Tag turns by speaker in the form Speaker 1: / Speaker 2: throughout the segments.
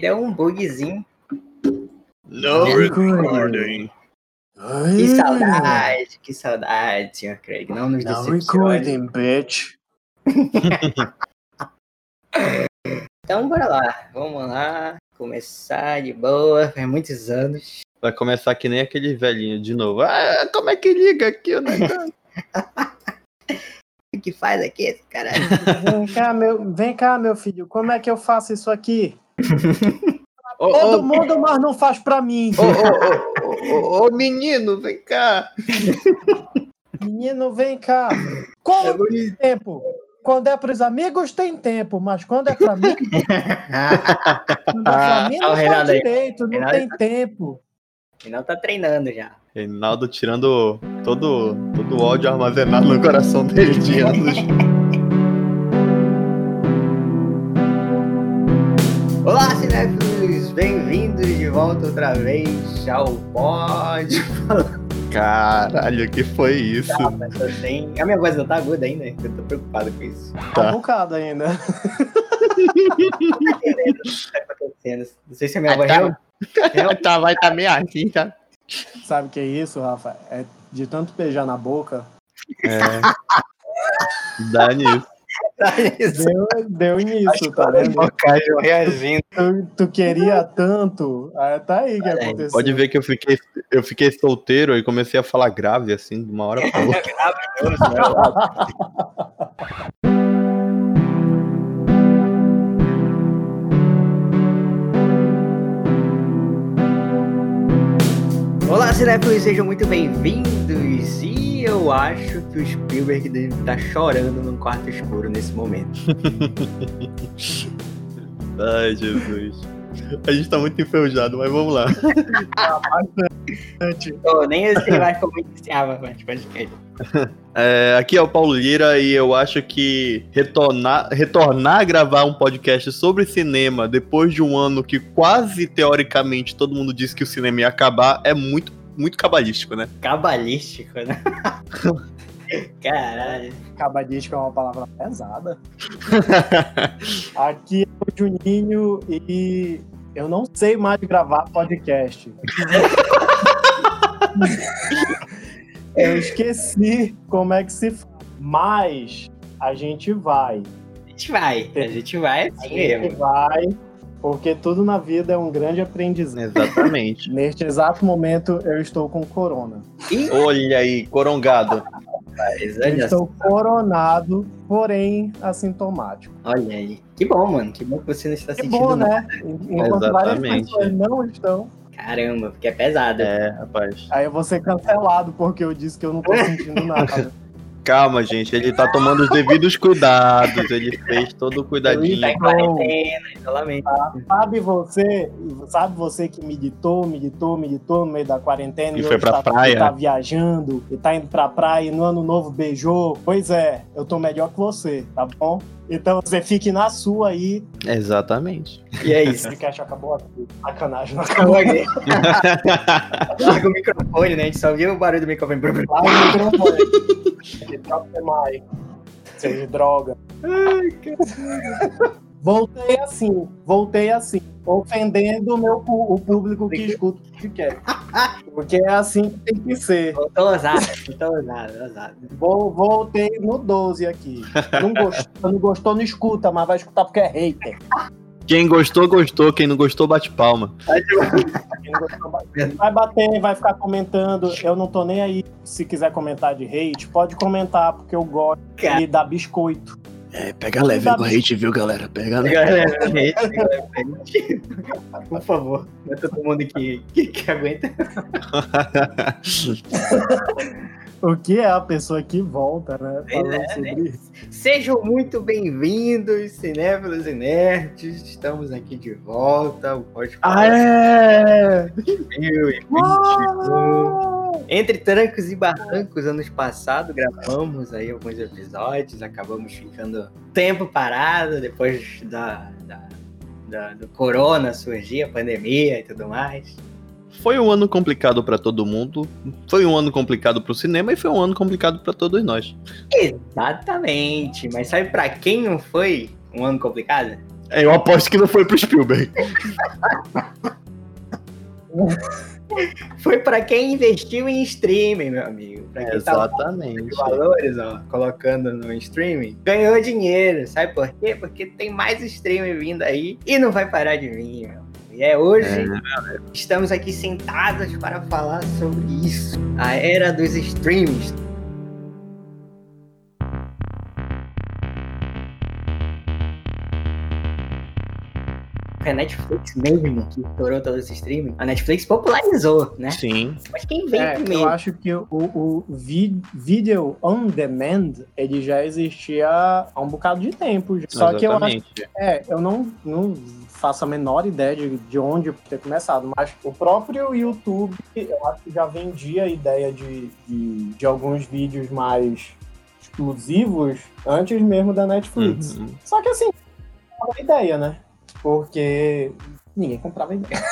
Speaker 1: deu um bugzinho.
Speaker 2: No
Speaker 1: recording. Que saudade, que saudade, senhor Craig. Não nos
Speaker 2: No
Speaker 1: decepcione.
Speaker 2: recording, bitch.
Speaker 1: Então, bora lá. Vamos lá. Começar de boa. Faz muitos anos.
Speaker 3: Vai começar que nem aquele velhinho de novo. Ah, como é que liga aqui o negócio?
Speaker 1: O que faz aqui esse cara?
Speaker 2: Vem cá, meu, vem cá, meu filho. Como é que eu faço isso aqui? Todo
Speaker 3: ô,
Speaker 2: mundo, mas não faz pra mim.
Speaker 3: ô, ô, menino, vem cá.
Speaker 2: Menino, vem cá. Qual o tempo? Quando é pros amigos, tem tempo, mas quando é pra mim, quando é pra mim
Speaker 1: Ah, o
Speaker 2: não
Speaker 1: Renato
Speaker 2: faz
Speaker 1: aí.
Speaker 2: direito, não
Speaker 1: Renato
Speaker 2: tem tempo.
Speaker 1: Não tá treinando já.
Speaker 3: Reinaldo tirando todo, todo o ódio armazenado no coração dele de anos.
Speaker 1: Olá, cinéfilos! Bem-vindos de volta outra vez ao Pod.
Speaker 3: Caralho, que foi isso?
Speaker 1: Tenho- A minha voz não tá aguda ainda, eu tô preocupado com isso.
Speaker 2: Tá
Speaker 3: Tá.
Speaker 2: um bocado ainda.
Speaker 1: Tá acontecendo? Não sei se a minha
Speaker 3: Ah,
Speaker 1: voz
Speaker 3: tá.
Speaker 1: real- real-
Speaker 3: tá, vai tá meio assim, tá?
Speaker 2: Sabe o que é isso, Rafa? É de tanto beijar na boca.
Speaker 3: É. Dá nisso.
Speaker 1: Tá isso.
Speaker 2: Deu, deu nisso, tá vendo?
Speaker 1: Bocagem reagindo.
Speaker 2: Tu, tu queria tanto. Ah, tá aí que
Speaker 1: aí,
Speaker 2: aconteceu.
Speaker 3: Pode ver que eu fiquei, eu fiquei solteiro e comecei a falar grave, assim, de uma hora pra outra.
Speaker 1: Olá, cinéfilos, sejam muito bem-vindos. E eu acho que o Spielberg deve estar chorando num quarto escuro nesse momento.
Speaker 3: Ai, Jesus. A gente tá muito enferrujado, mas vamos lá.
Speaker 1: Nem eu sei mais como iniciava, mas pode crer.
Speaker 3: É, aqui é o Paulo Lira e eu acho que retornar, retornar a gravar um podcast sobre cinema depois de um ano que quase teoricamente todo mundo disse que o cinema ia acabar é muito, muito cabalístico, né?
Speaker 1: Cabalístico, né? Caralho.
Speaker 2: Cabalístico é uma palavra pesada. Aqui é o Juninho e eu não sei mais gravar podcast. eu esqueci como é que se faz. Mas a gente vai.
Speaker 1: A gente vai, a gente vai
Speaker 2: A gente vai, porque tudo na vida é um grande aprendizado.
Speaker 3: Exatamente.
Speaker 2: Neste exato momento eu estou com corona.
Speaker 3: Olha aí, corongado.
Speaker 1: Rapaz, olha,
Speaker 2: estou coronado, porém assintomático.
Speaker 1: olha aí. Que bom, mano. Que bom que você não está
Speaker 2: Que
Speaker 1: sentindo
Speaker 2: bom,
Speaker 1: nada.
Speaker 2: né? Enquanto várias
Speaker 3: Exatamente.
Speaker 2: pessoas não estão.
Speaker 1: Caramba, porque é pesado.
Speaker 3: É, rapaz.
Speaker 2: Aí eu vou ser cancelado porque eu disse que eu não tô sentindo nada.
Speaker 3: Calma, gente. Ele tá tomando os devidos cuidados. Ele fez todo o cuidadinho.
Speaker 1: Tá em quarentena, isolamento.
Speaker 2: sabe você, sabe você que meditou, meditou, meditou no meio da quarentena
Speaker 3: E
Speaker 2: e,
Speaker 3: foi
Speaker 2: hoje
Speaker 3: pra
Speaker 2: tá,
Speaker 3: praia?
Speaker 2: tá viajando e tá indo pra praia e no ano novo beijou? Pois é, eu tô melhor que você, tá bom? Então você fique na sua aí.
Speaker 3: Exatamente.
Speaker 1: E é isso.
Speaker 2: podcast acabou aqui. Sacanagem, não
Speaker 1: Acabou aqui. Larga o microfone, né? A gente só viu o barulho do microfone.
Speaker 2: Larga o microfone. Drop the mic. Seja droga. Voltei assim, voltei assim, ofendendo o, meu, o público que escuta o podcast. Porque é assim que tem que ser.
Speaker 1: Tô ousado, tô ousado, ousado.
Speaker 2: Vou, voltei no 12 aqui. Não gostou, não gostou, não escuta, mas vai escutar porque é hater.
Speaker 3: Quem gostou, gostou. Quem não gostou, bate palma.
Speaker 2: Quem não gostou, vai- Vai bater, vai ficar comentando. Eu não tô nem aí. Se quiser comentar de hate, pode comentar, porque eu gosto de dar biscoito.
Speaker 3: É, pega leve
Speaker 2: Dá
Speaker 3: com hate, viu, galera? Pega leve.
Speaker 1: Galera, gente, galera, gente. Por favor, não é todo mundo que, que, que aguenta.
Speaker 2: O que é a pessoa que volta, né? Falando
Speaker 1: é,
Speaker 2: sobre isso.
Speaker 1: Sejam muito bem-vindos, cinéfilos e nerds. Estamos aqui de volta. O podcast
Speaker 3: Ah, é!
Speaker 1: 2021. Entre trancos e barrancos, anos passados, gravamos aí alguns episódios, acabamos ficando tempo parado depois da, da- da- do corona surgir, a pandemia e tudo mais.
Speaker 3: Foi um ano complicado pra todo mundo. Foi um ano complicado pro cinema e foi um ano complicado pra todos nós.
Speaker 1: Exatamente, mas sabe pra quem não foi um ano complicado?
Speaker 3: É, eu aposto que não foi pro Spielberg.
Speaker 1: Foi para quem investiu em streaming, meu amigo. Pra quem
Speaker 3: Exatamente.
Speaker 1: Tava valores, ó, colocando no streaming, ganhou dinheiro. Sabe por quê? Porque tem mais streaming vindo aí e não vai parar de vir, meu. E é hoje
Speaker 3: É,
Speaker 1: estamos aqui sentados para falar sobre isso. A era dos streams. É a Netflix mesmo que estourou todo esse streaming. A Netflix popularizou, né?
Speaker 3: Sim.
Speaker 1: Mas quem veio
Speaker 2: É,
Speaker 1: primeiro?
Speaker 2: eu acho que o, o vi- video on demand ele já existia há um bocado de tempo. Só que eu acho
Speaker 3: Exatamente.
Speaker 2: É, eu não, não faço a menor ideia de, de onde ter começado, mas o próprio YouTube, eu acho que já vendia a ideia de, de, de alguns vídeos mais exclusivos antes mesmo da Netflix.
Speaker 3: Uhum.
Speaker 2: Só que assim, não a ideia, né? Porque ninguém comprava ideia.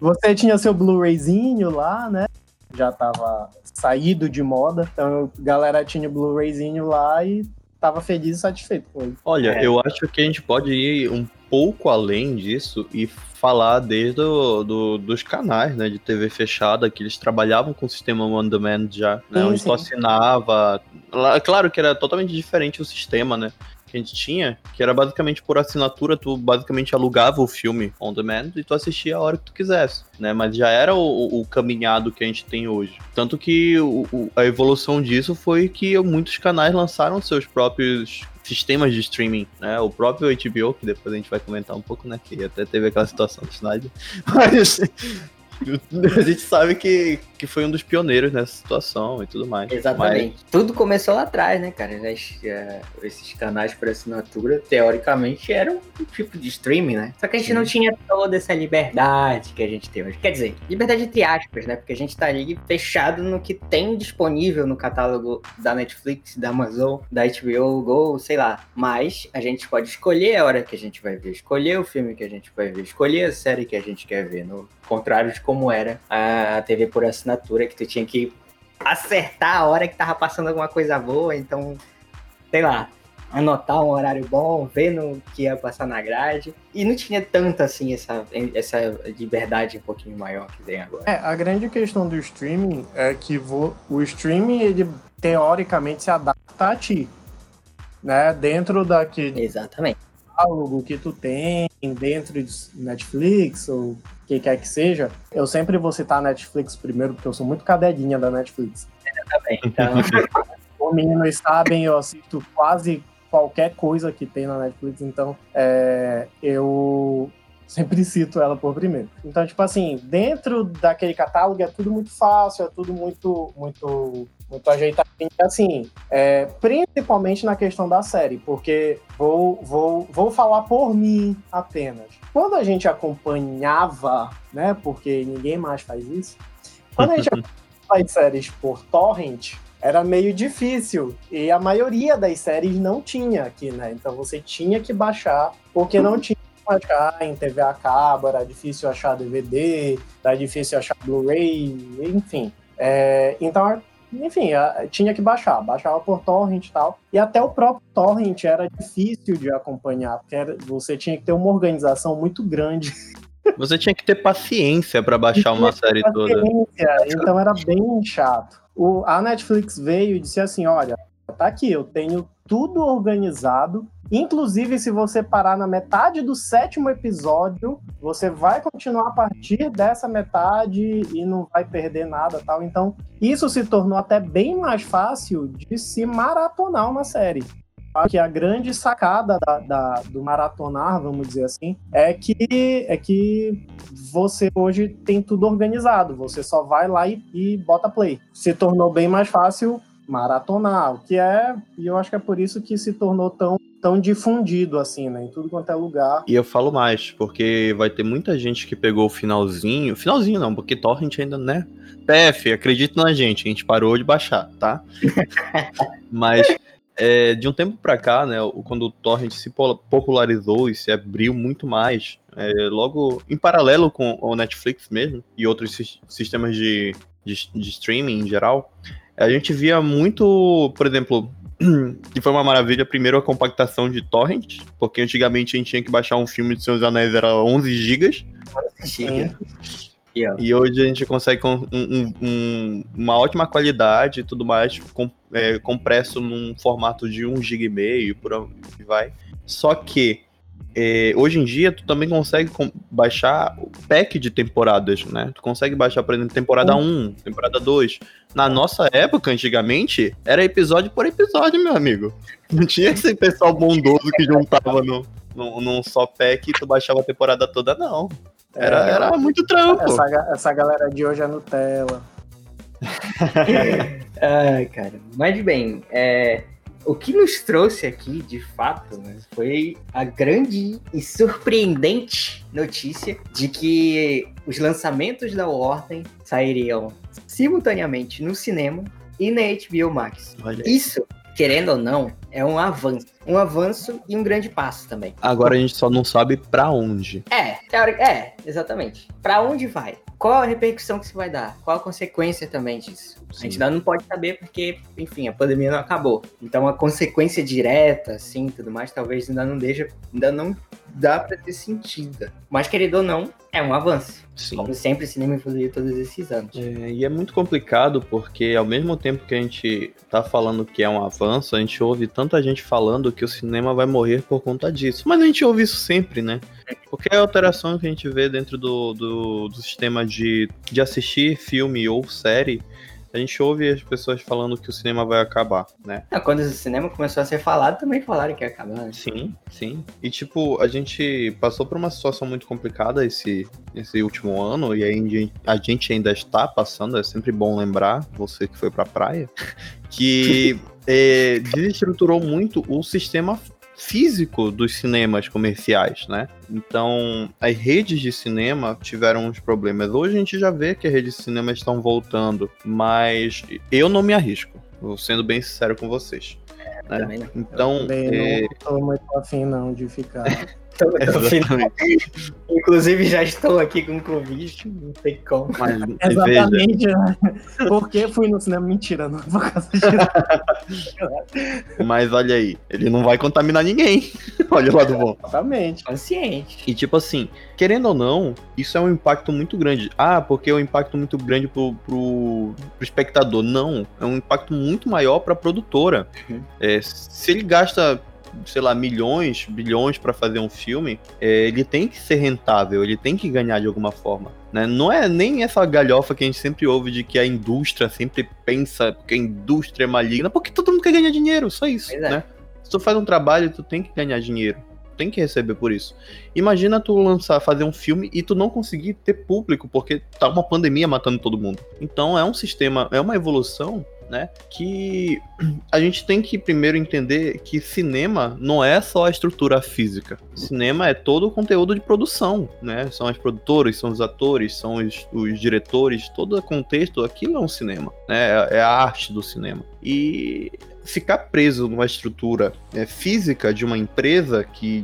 Speaker 2: Você tinha seu Blu-rayzinho lá, né? Já tava saído de moda, então a galera tinha o Blu-rayzinho lá e tava feliz e satisfeito com ele.
Speaker 3: Olha,
Speaker 1: É.
Speaker 3: eu acho que a gente pode ir um pouco além disso e falar desde o, do, dos canais né, de TV fechada, que eles trabalhavam com o sistema on demand já, né,
Speaker 2: Sim,
Speaker 3: onde tu
Speaker 2: sim.
Speaker 3: assinava. Lá- Claro que era totalmente diferente o sistema, né? Que a gente tinha, que era basicamente por assinatura, tu basicamente alugava o filme on demand e tu assistia a hora que tu quisesse, né? Mas já era o, o caminhado que a gente tem hoje. Tanto que o- o- a evolução disso foi que muitos canais lançaram seus próprios sistemas de streaming, né? O próprio HBO, que depois a gente vai comentar um pouco, né? Que até teve aquela situação do Snyder. Mas a gente sabe que, que foi um dos pioneiros nessa situação e tudo mais.
Speaker 1: Exatamente. Tudo começou lá atrás, né, cara? Eh, esses canais por assinatura, teoricamente, eram um tipo de streaming, né? Só que a gente
Speaker 3: Sim.
Speaker 1: não tinha toda essa liberdade que a gente tem hoje. Quer dizer, liberdade entre aspas, né? Porque a gente tá ali fechado no que tem disponível no catálogo da Netflix, da Amazon, da HBO Go, sei lá. Mas a gente pode escolher a hora que a gente vai ver, escolher o filme que a gente vai ver, escolher a série que a gente quer ver. No contrário de como era a TV por assinatura, que tu tinha que acertar a hora que tava passando alguma coisa boa, então, sei lá, anotar um horário bom, ver no que ia passar na grade. E não tinha tanto assim essa, essa liberdade um pouquinho maior que tem agora.
Speaker 2: É, a grande questão do streaming é que vo- o streaming, ele teoricamente se adapta a ti. Né? Dentro daquele
Speaker 1: Exatamente.
Speaker 2: Catálogo que tu tem, dentro de Netflix ou o que quer que seja, eu sempre vou citar a Netflix primeiro, porque eu sou muito cadelinha da Netflix.
Speaker 1: Também. Então,
Speaker 2: Os meninos sabem, eu assisto quase qualquer coisa que tem na Netflix, então é, eu sempre cito ela por primeiro. Então, tipo assim, dentro daquele catálogo é tudo muito fácil, é tudo muito, muito, muito ajeitadinho. Assim, é, principalmente na questão da série, porque vou, vou, vou falar por mim apenas. Quando a gente acompanhava, né, porque ninguém mais faz isso, quando a gente as séries por torrent era meio difícil e a maioria das séries não tinha aqui, né? Então você tinha que baixar porque não tinha que baixar em TV a cabo, era difícil achar DVD, era difícil achar Blu-ray, enfim. É, então, enfim, tinha que baixar, baixava por torrent e tal. E até o próprio torrent era difícil de acompanhar, porque era- você tinha que ter uma organização muito grande
Speaker 3: Você tinha que ter paciência pra baixar uma série toda.
Speaker 2: então era bem chato. O, a Netflix veio e disse assim: olha, tá aqui, eu tenho tudo organizado. Inclusive, se você parar na metade do sétimo episódio, você vai continuar a partir dessa metade e não vai perder nada tal. Então, isso se tornou até bem mais fácil de se maratonar uma série. Que a grande sacada da- da- do maratonar, vamos dizer assim, é que, é que você hoje tem tudo organizado. Você só vai lá e, e bota play. Se tornou bem mais fácil maratonar, o que é, e eu acho que é por isso que se tornou tão, tão difundido assim, né? Em tudo quanto é lugar.
Speaker 3: E eu falo mais, porque vai ter muita gente que pegou o finalzinho. Finalzinho não, porque Torrent ainda, né? PF, acredita na gente, a gente parou de baixar, tá? Mas é, de um tempo pra cá, né? Quando o Torrent se popularizou e se abriu muito mais, é, logo em paralelo com o Netflix mesmo e outros sis- sistemas de, de, de streaming em geral, a gente via muito, por exemplo, que foi uma maravilha. Primeiro, a compactação de torrent, porque antigamente a gente tinha que baixar um filme de Senhor dos Anéis, era 11 gigas.
Speaker 1: Chega.
Speaker 3: E hoje a gente consegue com um, um, uma ótima qualidade e tudo mais, com, é, compresso num formato de 1 GB e meio, por aí vai. Só que é, hoje em dia tu também consegue baixar o pack de temporadas, né? Tu consegue baixar, por exemplo, temporada uhum. 1, temporada 2. Na nossa época, antigamente, era episódio por episódio, meu amigo. Não tinha esse pessoal bondoso que juntava no, no, num só pack e tu baixava a temporada toda, não. Era, é, era muito trampo.
Speaker 2: Essa, essa galera de hoje é Nutella.
Speaker 1: Ai, cara. Mas bem, é, o que nos trouxe aqui, de fato, né, foi a grande e surpreendente notícia de que os lançamentos da Warner sairiam simultaneamente no cinema e na HBO Max. Olha Isso, querendo ou não, é um avanço. Um avanço e um grande passo também.
Speaker 3: Agora a gente só não sabe para onde.
Speaker 1: É, é, exatamente. Para onde vai? Qual a repercussão que isso vai dar? Qual a consequência também disso? Sim. A gente ainda não pode saber porque, enfim, a pandemia não acabou. Então a consequência direta, assim, tudo mais, talvez ainda não deixa, ainda não dá para ter sentido. Mas querido ou não, é um avanço. Sim. Como sempre, o cinema evoluiu todos esses anos.
Speaker 3: É, e é muito complicado porque, ao mesmo tempo que a gente tá falando que é um avanço, a gente ouve tanta gente falando que o cinema vai morrer por conta disso. Mas a gente ouve isso sempre, né? Qualquer alteração que a gente vê dentro do, do, do sistema de, de assistir filme ou série a gente ouve as pessoas falando que o cinema vai acabar, né?
Speaker 1: É, quando o cinema começou a ser falado, também falaram que ia acabar. Né?
Speaker 3: Sim, sim. E tipo, a gente passou por uma situação muito complicada esse, esse último ano, e aí a gente ainda está passando, é sempre bom lembrar, você que foi pra praia, que é, desestruturou muito o sistema físico dos cinemas comerciais, né? Então, as redes de cinema tiveram uns problemas. Hoje a gente já vê que as redes de cinema estão voltando, mas eu não me arrisco, sendo bem sincero com vocês.
Speaker 2: É, né? Então, eu é... não tô muito afim não de ficar
Speaker 1: Inclusive, já estou aqui com Covid, não sei como. Mas,
Speaker 2: Exatamente. Né? Porque fui no cinema. Mentira, não vou
Speaker 3: Mas olha aí, ele não vai contaminar ninguém. olha o lado bom.
Speaker 2: Exatamente.
Speaker 1: Consciente.
Speaker 3: E tipo assim, querendo ou não, isso é um impacto muito grande. Ah, porque é um impacto muito grande pro, pro, pro espectador. Não, é um impacto muito maior pra produtora. Uhum. É, se ele gasta sei lá, milhões, bilhões para fazer um filme, é, ele tem que ser rentável, ele tem que ganhar de alguma forma. Né? Não é nem essa galhofa que a gente sempre ouve de que a indústria sempre pensa que a indústria é maligna, porque todo mundo quer ganhar dinheiro, só isso, é. né? Se tu faz um trabalho, tu tem que ganhar dinheiro. Tu tem que receber por isso. Imagina tu lançar, fazer um filme e tu não conseguir ter público, porque tá uma pandemia matando todo mundo. Então é um sistema, é uma evolução né? Que a gente tem que primeiro entender que cinema não é só a estrutura física. Cinema é todo o conteúdo de produção, né? São as produtoras, são os atores, são os, os diretores, todo o contexto, aquilo é um cinema, né? É, é a arte do cinema. E ficar preso numa estrutura é, física de uma empresa que,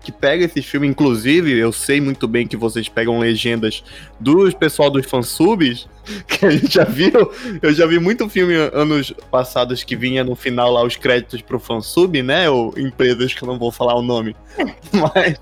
Speaker 3: que pega esses filmes, inclusive, eu sei muito bem que vocês pegam legendas do pessoal dos fansubs, que a gente já viu, eu já vi muito filme anos passados que vinha no final lá os créditos pro fansub, né, ou empresas que eu não vou falar o nome, mas,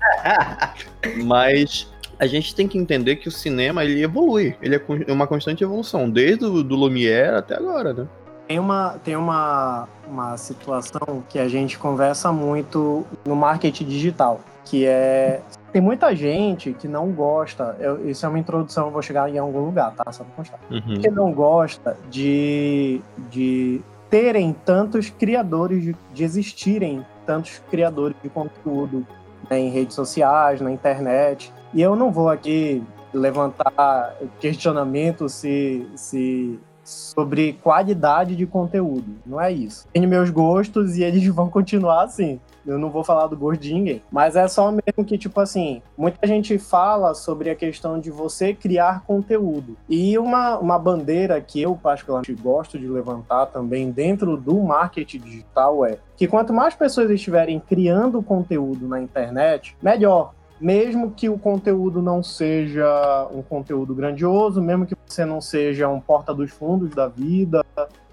Speaker 3: mas a gente tem que entender que o cinema ele evolui, ele é uma constante evolução, desde o do Lumière até agora, né?
Speaker 2: Tem uma, tem uma, uma situação que a gente conversa muito no marketing digital, que é tem muita gente que não gosta, eu, isso é uma introdução, eu vou chegar em algum lugar, tá? Só pra constar. Uhum. Que não gosta de, de terem tantos criadores, de, de existirem tantos criadores de conteúdo né, em redes sociais, na internet. E eu não vou aqui levantar questionamento se, se sobre qualidade de conteúdo. Não é isso. Tenho meus gostos e eles vão continuar assim. Eu não vou falar do gosto de ninguém. Mas é só mesmo que, tipo assim, muita gente fala sobre a questão de você criar conteúdo. E uma, uma bandeira que eu particularmente gosto de levantar também dentro do marketing digital é que quanto mais pessoas estiverem criando conteúdo na internet, melhor mesmo que o conteúdo não seja um conteúdo grandioso, mesmo que você não seja um porta dos fundos da vida,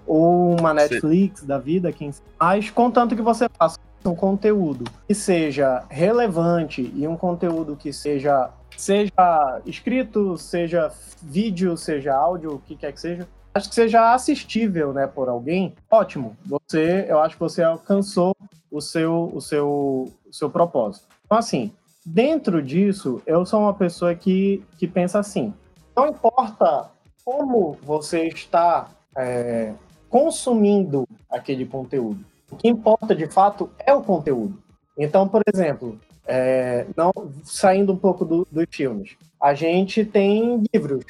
Speaker 2: ou uma Netflix Sim. da vida, quem mas contanto que você faça um conteúdo que seja relevante e um conteúdo que seja seja escrito, seja vídeo, seja áudio, o que quer que seja, acho que seja assistível, né, por alguém, ótimo. Você, eu acho que você alcançou o seu, o seu, o seu propósito. Então, assim, dentro disso, eu sou uma pessoa que, que pensa assim: não importa como você está é, consumindo aquele conteúdo, o que importa de fato é o conteúdo. Então, por exemplo, é, não saindo um pouco do, dos filmes, a gente tem livros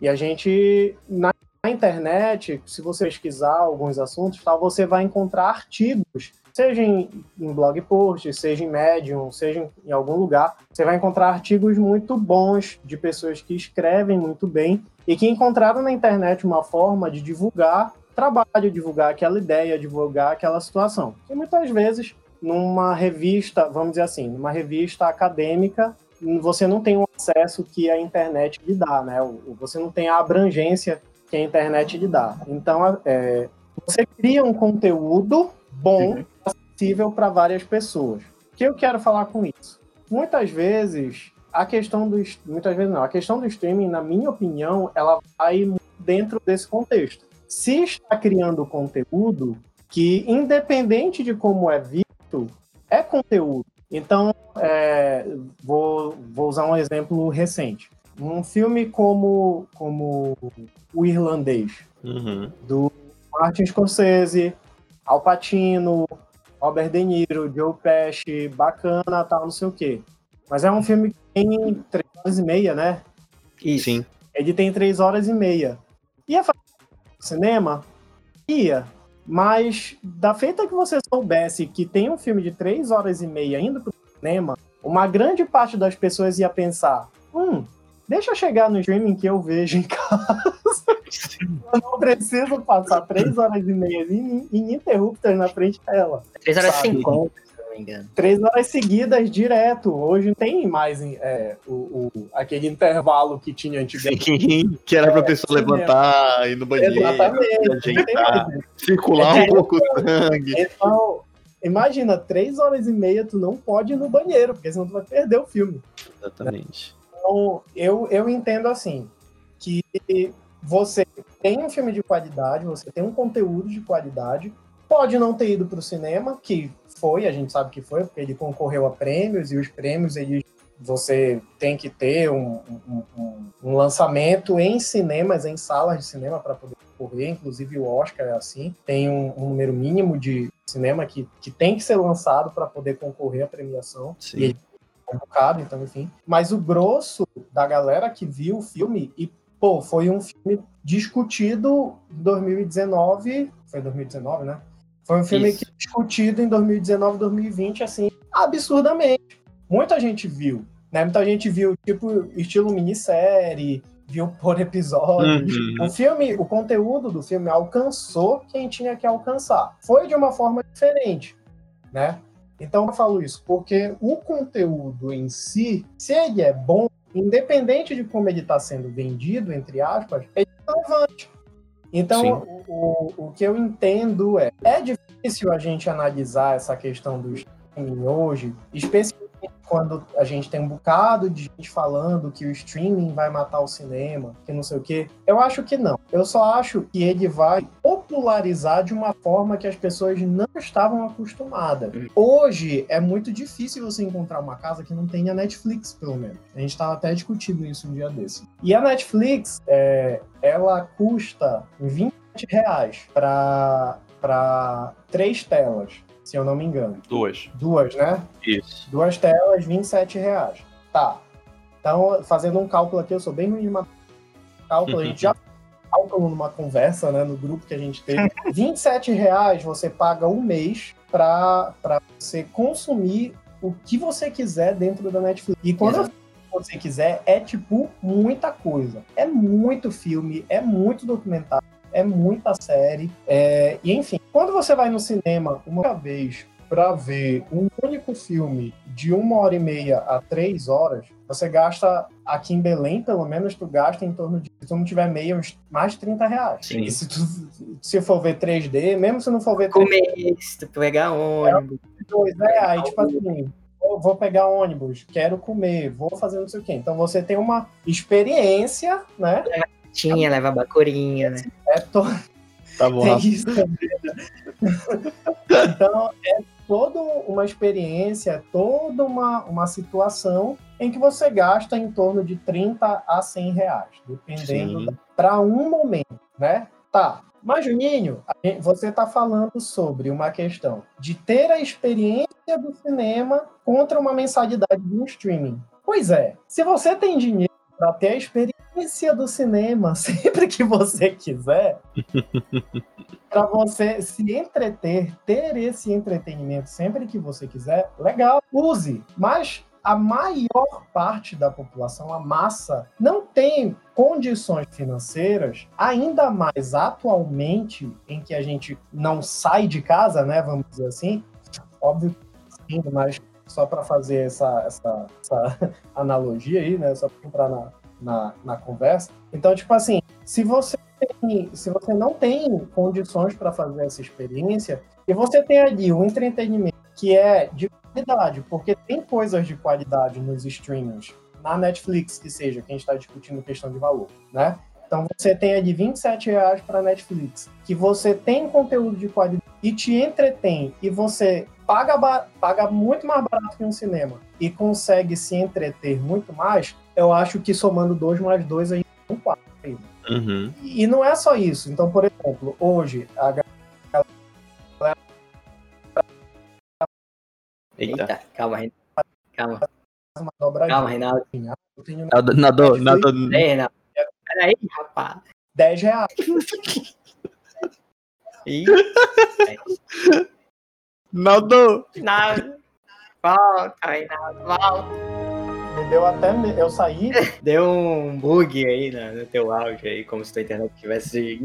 Speaker 2: e a gente na na internet, se você pesquisar alguns assuntos, tal, você vai encontrar artigos, seja em, em blog post, seja em Medium, seja em, em algum lugar, você vai encontrar artigos muito bons de pessoas que escrevem muito bem e que encontraram na internet uma forma de divulgar trabalho, divulgar aquela ideia, divulgar aquela situação. E muitas vezes, numa revista, vamos dizer assim, numa revista acadêmica, você não tem o acesso que a internet lhe dá, né? Você não tem a abrangência que a internet lhe dá. Então, é, você cria um conteúdo bom, acessível para várias pessoas. O que eu quero falar com isso? Muitas vezes, a questão do muitas vezes não, a questão do streaming, na minha opinião, ela vai dentro desse contexto. Se está criando conteúdo que, independente de como é visto, é conteúdo. Então, é, vou, vou usar um exemplo recente. Um filme como, como O Irlandês,
Speaker 3: uhum.
Speaker 2: do Martin Scorsese, Al Pacino, Robert De Niro, Joe Pesci, bacana, tal, não sei o quê. Mas é um filme que tem três horas e meia, né?
Speaker 3: Isso. Sim.
Speaker 2: Ele tem três horas e meia. Ia fazer cinema? Ia. Mas da feita que você soubesse que tem um filme de três horas e meia indo pro cinema, uma grande parte das pessoas ia pensar: hum, Deixa eu chegar no streaming que eu vejo em casa. eu não preciso passar três horas e meia ininterruptas na frente dela.
Speaker 1: Três horas e cinquenta, se não me engano.
Speaker 2: Três horas seguidas, direto. Hoje não tem mais é, o, o, aquele intervalo que tinha antigamente.
Speaker 3: que era pra é, pessoa levantar, ir no banheiro,
Speaker 2: Exatamente.
Speaker 3: ajeitar, circular um pouco o sangue.
Speaker 2: Então, imagina, três horas e meia tu não pode ir no banheiro, porque senão tu vai perder o filme.
Speaker 3: Exatamente.
Speaker 2: Então, eu, eu entendo assim, que você tem um filme de qualidade, você tem um conteúdo de qualidade, pode não ter ido para o cinema, que foi, a gente sabe que foi, porque ele concorreu a prêmios, e os prêmios, ele, você tem que ter um, um, um, um lançamento em cinemas, em salas de cinema para poder concorrer, inclusive o Oscar é assim, tem um, número mínimo de cinema que, que tem que ser lançado para poder concorrer à premiação.
Speaker 3: Sim. E
Speaker 2: bocado, então, enfim. Mas o grosso da galera que viu o filme, e, pô, foi um filme discutido em 2019, foi 2019, né? Foi um filme que discutido em 2019, 2020, assim, absurdamente. Muita gente viu, né? Muita gente viu, tipo, estilo minissérie, viu por episódios. Uhum. O filme, o conteúdo do filme alcançou quem tinha que alcançar. Foi de uma forma diferente, né? Então eu falo isso porque o conteúdo em si, se ele é bom, independente de como ele está sendo vendido, entre aspas, é relevante. Então, o, o, o, que eu entendo é, é difícil a gente analisar essa questão do streaming hoje, especialmente quando a gente tem um bocado de gente falando que o streaming vai matar o cinema, que não sei o quê. Eu acho que não. Eu só acho que ele vai popularizar de uma forma que as pessoas não estavam acostumadas. Hoje é muito difícil você encontrar uma casa que não tenha Netflix, pelo menos. A gente estava até discutindo isso um dia desse. E a Netflix, é, ela custa 20 reais para três telas se eu não me engano.
Speaker 3: Duas.
Speaker 2: Duas, né?
Speaker 3: Isso.
Speaker 2: Duas telas, 27 reais. Tá. Então, fazendo um cálculo aqui, eu sou bem ruim de uma cálculo, a gente já cálculo numa conversa, né, no grupo que a gente teve. 27 reais você paga um mês para você consumir o que você quiser dentro da Netflix. E quando você quiser, é tipo muita coisa. É muito filme, é muito documentário é muita série. É, e enfim, quando você vai no cinema uma vez para ver um único filme de uma hora e meia a três horas, você gasta aqui em Belém, pelo menos, tu gasta em torno de, se tu não tiver meia, mais de 30 reais.
Speaker 1: Sim.
Speaker 2: E se tu se for ver 3D, mesmo se não for ver 3D,
Speaker 1: Comer, se tu pegar ônibus.
Speaker 2: dois, né? Aí, tipo assim, vou- vou pegar ônibus, quero comer, vou fazer não sei o quê. Então você tem uma experiência, né?
Speaker 1: Tinha, leva bacurinha, né?
Speaker 2: É to...
Speaker 3: Tá bom, Rafa.
Speaker 2: isso? Então, é toda uma experiência, é toda uma, uma situação em que você gasta em torno de 30 a 100 reais, dependendo para um momento, né? Tá. Mas, Juninho, a você está falando sobre uma questão de ter a experiência do cinema contra uma mensalidade de um streaming. Pois é, se você tem dinheiro para ter a experiência do cinema sempre que você quiser, para você se entreter, ter esse entretenimento sempre que você quiser, legal, use. Mas a maior parte da população, a massa, não tem condições financeiras, ainda mais atualmente, em que a gente não sai de casa, né? Vamos dizer assim. Óbvio que sim, mas só para fazer essa, essa, essa analogia aí, né? Só para entrar na, na, na conversa. Então, tipo assim, se você tem- se você não tem condições para fazer essa experiência e você tem ali um entretenimento que é de qualidade, porque tem coisas de qualidade nos streamings, na Netflix que seja, que a gente está discutindo questão de valor, né? Então você tem ali 27 reais para Netflix, que você tem conteúdo de qualidade e te entretém, e você paga, paga muito mais barato que um cinema e consegue se entreter muito mais, eu acho que somando 2 mais 2 aí é um 4.
Speaker 3: Uhum.
Speaker 2: E não é só isso. Então, por exemplo, hoje a
Speaker 3: Eita.
Speaker 1: Eita, calma, Reinaldo. Calma, calma, Reinaldo.
Speaker 2: Eu tenho
Speaker 3: Nadou, nadou, nadou.
Speaker 1: Ei, Reinaldo. Peraí, rapaz.
Speaker 2: 10 reais.
Speaker 1: Ih,
Speaker 3: Nadou.
Speaker 1: Reinaldo. Volta, Reinaldo, volta.
Speaker 2: Me deu até. me- Eu saí.
Speaker 1: Deu um bug aí no, no teu áudio aí, como se tua internet tivesse.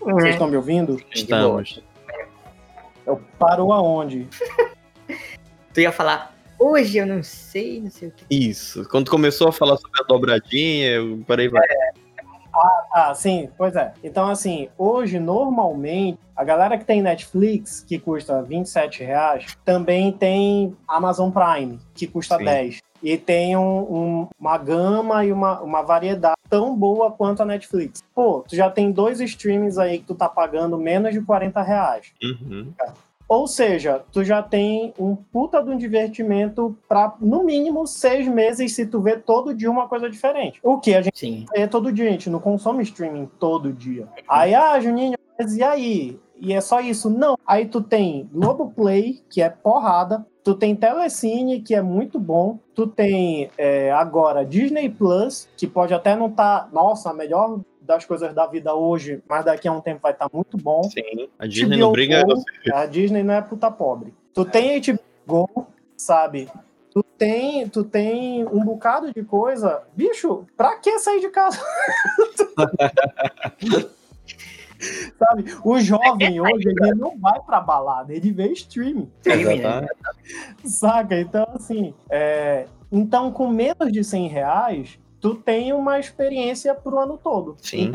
Speaker 2: Vocês estão me ouvindo?
Speaker 3: Estamos.
Speaker 2: Eu paro aonde?
Speaker 1: Tu ia falar, hoje eu não sei, não sei o que.
Speaker 3: Isso. Quando começou a falar sobre a dobradinha, eu parei vai.
Speaker 2: Ah, sim, pois é. Então, assim, hoje, normalmente, a galera que tem Netflix, que custa 27 reais, também tem Amazon Prime, que custa
Speaker 3: Sim.
Speaker 2: 10. E tem um- um- uma gama e uma, uma variedade tão boa quanto a Netflix. Pô, tu já tem dois streamings aí que tu tá pagando menos de 40 reais.
Speaker 3: Uhum.
Speaker 2: Ou seja, tu já tem um puta de um divertimento para no mínimo seis meses se tu vê todo dia uma coisa diferente. O que a gente
Speaker 1: Sim.
Speaker 2: vê todo dia, a gente não consome streaming todo dia. Aí, ah, Juninho, mas e aí? E é só isso? Não. Aí tu tem Globoplay, que é porrada. Tu tem Telecine, que é muito bom. Tu tem é, agora Disney Plus, que pode até não estar, nossa, a melhor das coisas da vida hoje, mas daqui a um tempo vai estar muito bom.
Speaker 3: Sim. A Disney não briga.
Speaker 2: Go, a Disney não é puta pobre. Tu tem HBO Go, sabe? Tu tem, tu tem um bocado de coisa. Bicho, pra que sair de casa? sabe? O jovem hoje, ele não vai pra balada, ele vê streaming,
Speaker 1: né?
Speaker 3: Exatamente.
Speaker 2: saca? Então, assim, é, então com menos de 100 reais, tu tem uma experiência pro ano todo
Speaker 3: Sim.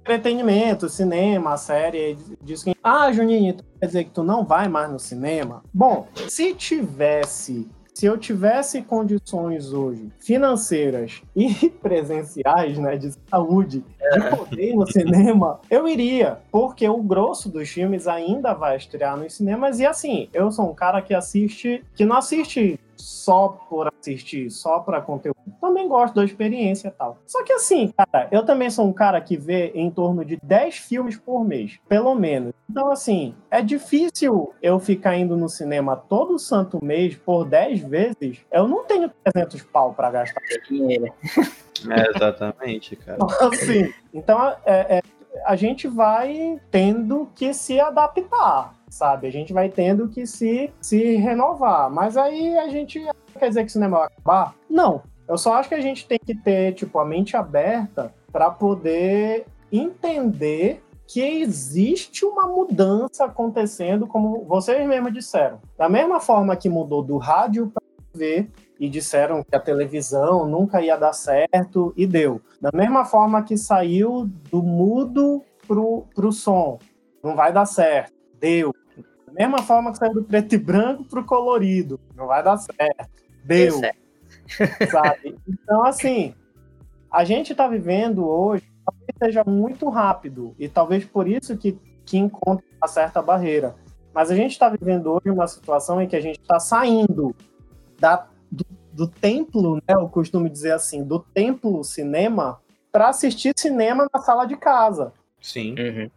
Speaker 2: entretenimento, cinema, série, diz que, ah, Juninho, tu quer dizer que tu não vai mais no cinema? Bom, se tivesse, se eu tivesse condições hoje financeiras e presenciais, né, de saúde, de poder ir no cinema, eu iria, porque o grosso dos filmes ainda vai estrear nos cinemas e assim, eu sou um cara que assiste, que não assiste só por assistir, só para conteúdo. Também gosto da experiência e tal. Só que assim, cara, eu também sou um cara que vê em torno de 10 filmes por mês, pelo menos. Então, assim, é difícil eu ficar indo no cinema todo santo mês por 10 vezes. Eu não tenho 300 pau para gastar.
Speaker 1: Dinheiro.
Speaker 3: É, exatamente, cara.
Speaker 2: Assim, então, é- é, a gente vai tendo que se adaptar, sabe? A gente vai tendo que se, se renovar. Mas aí a gente quer dizer que o cinema vai acabar? Não. Eu só acho que a gente tem que ter, tipo, a mente aberta para poder entender que existe uma mudança acontecendo, como vocês mesmos disseram. Da mesma forma que mudou do rádio para TV e disseram que a televisão nunca ia dar certo e deu. Da mesma forma que saiu do mudo pro, pro som, não vai dar certo, deu. Da mesma forma que saiu do preto e branco pro colorido, não vai dar certo, deu. Sabe? Então, assim, a gente está vivendo hoje, talvez seja muito rápido, e talvez por isso que, que encontre uma certa barreira. Mas a gente está vivendo hoje uma situação em que a gente está saindo da, do, do templo, né, eu costumo dizer assim, do templo cinema, para assistir cinema na sala de casa.
Speaker 3: Sim.
Speaker 1: Uhum.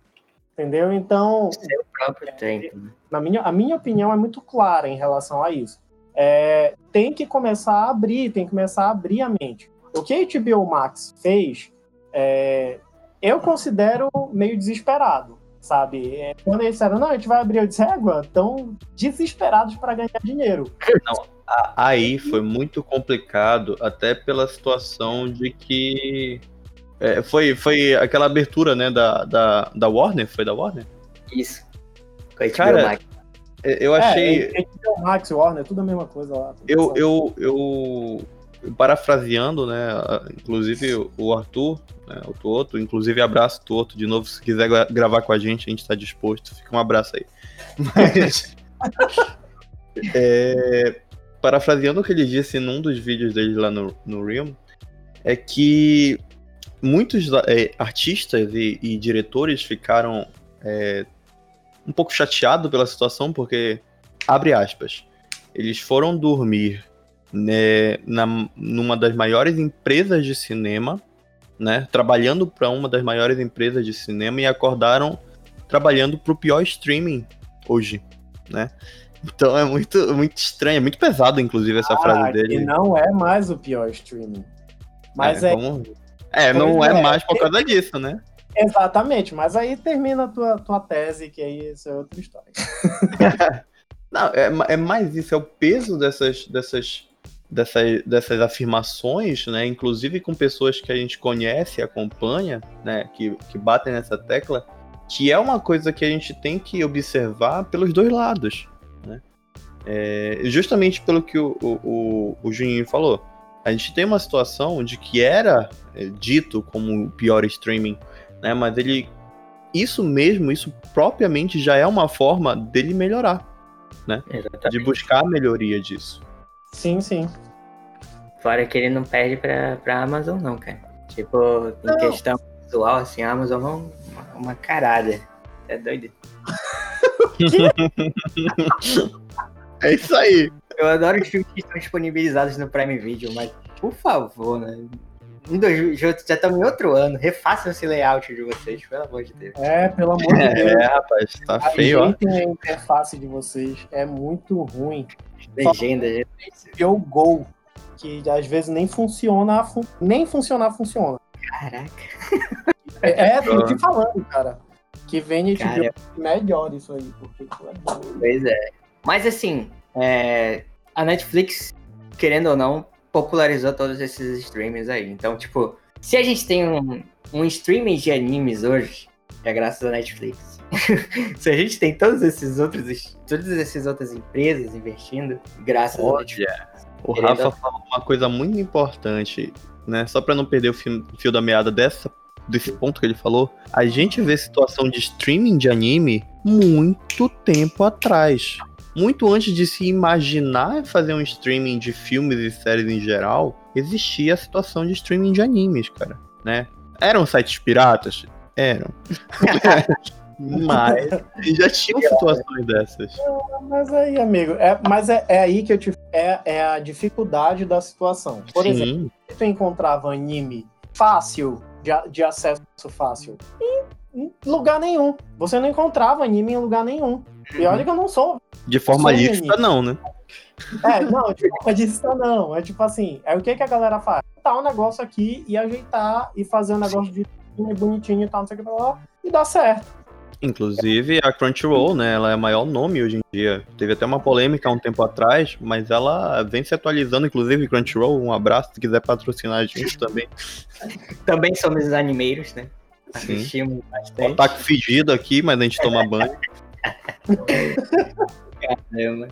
Speaker 2: Entendeu? Então.
Speaker 1: Seu próprio tempo. né?
Speaker 2: Na minha, a minha opinião é muito clara em relação a isso. É, tem que começar a abrir, tem que começar a abrir a mente. O que a HBO Max fez, é, eu considero meio desesperado, sabe? É, quando eles disseram, não, a gente vai abrir, eu disse, égua, tão desesperados para ganhar dinheiro.
Speaker 3: Aí foi muito complicado, até pela situação de que. É, foi, foi aquela abertura, né, da, da, da Warner? Foi da Warner?
Speaker 1: Isso. Com a HBO
Speaker 3: Cara,
Speaker 1: Max.
Speaker 3: É, Eu achei.
Speaker 2: É, HBO Max, Warner, tudo a mesma coisa lá.
Speaker 3: Eu, eu, eu, parafraseando, né? Inclusive o Arthur, né, o Tuoto, inclusive abraço Tuoto de novo, se quiser gra- gravar com a gente, a gente tá disposto, fica um abraço aí. Mas, é, parafraseando o que ele disse num dos vídeos dele lá no, no Realm, é que muitos é, artistas e, e diretores ficaram é, um pouco chateados pela situação, porque, abre aspas, eles foram dormir né, na, numa das maiores empresas de cinema, né, trabalhando para uma das maiores empresas de cinema e acordaram trabalhando para o pior streaming hoje, né? Então é muito, muito estranho, é muito pesado, inclusive, essa frase
Speaker 2: Ah,
Speaker 3: dele.
Speaker 2: E não é mais o pior streaming. Mas é,
Speaker 3: vamos- é, não
Speaker 2: Pois
Speaker 3: é,
Speaker 2: é.
Speaker 3: mais por causa disso, né?
Speaker 2: exatamente, mas aí termina a tua, tua tese, que aí isso é outra história.
Speaker 3: Não, é, é mais isso, é o peso dessas, dessas, dessas, dessas afirmações, né? Inclusive com pessoas que a gente conhece e acompanha, né? Que, que batem nessa tecla, que é uma coisa que a gente tem que observar pelos dois lados, né? É, justamente pelo que o, o, o, o Juninho falou. A gente tem uma situação de que era é, dito como o pior streaming, né? Mas ele. Isso mesmo, isso propriamente já é uma forma dele melhorar
Speaker 1: Exatamente.
Speaker 3: de buscar a melhoria disso.
Speaker 2: Sim, sim.
Speaker 1: Fora que ele não perde pra, pra Amazon, não, cara. Tipo, em
Speaker 2: Não.
Speaker 1: questão visual, assim, a Amazon é uma, uma caralho. É doido.
Speaker 3: É isso aí.
Speaker 1: Eu adoro os filmes que estão disponibilizados no Prime Video, mas, por favor, né? Um dos já estamos em outro ano. Refaçam esse layout de vocês, pelo amor de Deus.
Speaker 2: É, pelo amor de Deus.
Speaker 3: É, rapaz, tá feio, ó.
Speaker 2: A interface de vocês. É muito ruim.
Speaker 1: Legenda, gente.
Speaker 2: E o Go, que às vezes nem funciona, fun- nem funcionar funciona.
Speaker 1: Caraca.
Speaker 2: É, é tô te falando, cara. Que vem
Speaker 1: Cara,
Speaker 2: HBO melhor isso aí, porque isso é bom.
Speaker 1: Pois é. Mas assim, é, a Netflix, querendo ou não, popularizou todos esses streamings aí. Então, tipo, se a gente tem um, um streaming de animes hoje, é graças à Netflix. se a gente tem todos esses outros, todas essas outras empresas investindo, graças à Netflix.
Speaker 3: Olha, o
Speaker 1: Querendo-
Speaker 3: Rafa falou uma coisa muito importante, né? Só pra não perder o fio, fio da meada dessa, desse ponto que ele falou. A gente vê situação de streaming de anime muito tempo atrás. Muito antes de se imaginar fazer um streaming de filmes e séries em geral, existia a situação de streaming de animes, cara, né? Eram sites piratas? Eram. Mas já tinham situações dessas.
Speaker 2: Mas aí, amigo, é, mas é, é aí que eu te. É, é a dificuldade da situação. Por exemplo,
Speaker 3: Sim,
Speaker 2: se tu encontrava anime fácil, de, de acesso fácil, em, em lugar nenhum. Você não encontrava anime em lugar nenhum. E olha que eu não sou.
Speaker 3: de forma
Speaker 2: anime.
Speaker 3: não, né?
Speaker 2: É, não, de forma disso não. É tipo assim, é o que, que a galera faz? Tá um negócio aqui e ajeitar e fazer um negócio de bonitinho e tal, não sei o que blá, e dá certo.
Speaker 3: Inclusive, a Crunchyroll, né? Ela é o maior nome hoje em dia. Teve até uma polêmica há um tempo atrás, mas ela vem se atualizando. Inclusive, Crunchyroll, um abraço se quiser patrocinar a gente também.
Speaker 1: Também somos animeiros, né? Assistimos bastante.
Speaker 3: Otaku fedido aqui, mas a gente toma banho.
Speaker 1: Caramba.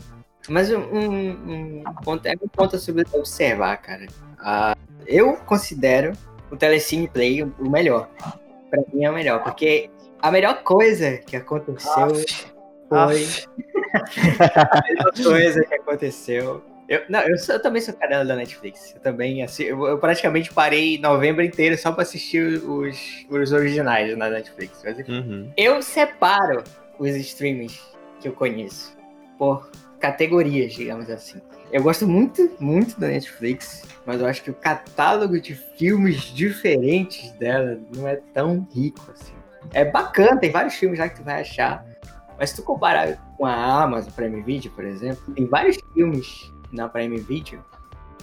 Speaker 1: Mas um, um, ponto, é um ponto a sobre observar, cara. Ah, eu considero o Telecine Play o melhor. Pra mim é o melhor, porque a melhor coisa que aconteceu foi. a melhor coisa que aconteceu. Eu, não, eu, sou- eu também sou canela da Netflix. Eu também, assim, eu, eu praticamente parei novembro inteiro só pra assistir os, os originais na Netflix. Mas, enfim.
Speaker 3: Uhum.
Speaker 1: eu separo os streamings que eu conheço por categorias, digamos assim. Eu gosto muito, muito da Netflix, mas eu acho que o catálogo de filmes diferentes dela não é tão rico assim. É bacana, tem vários filmes lá que tu vai achar, mas se tu comparar com a Amazon Prime Video, por exemplo, tem vários filmes na Prime Video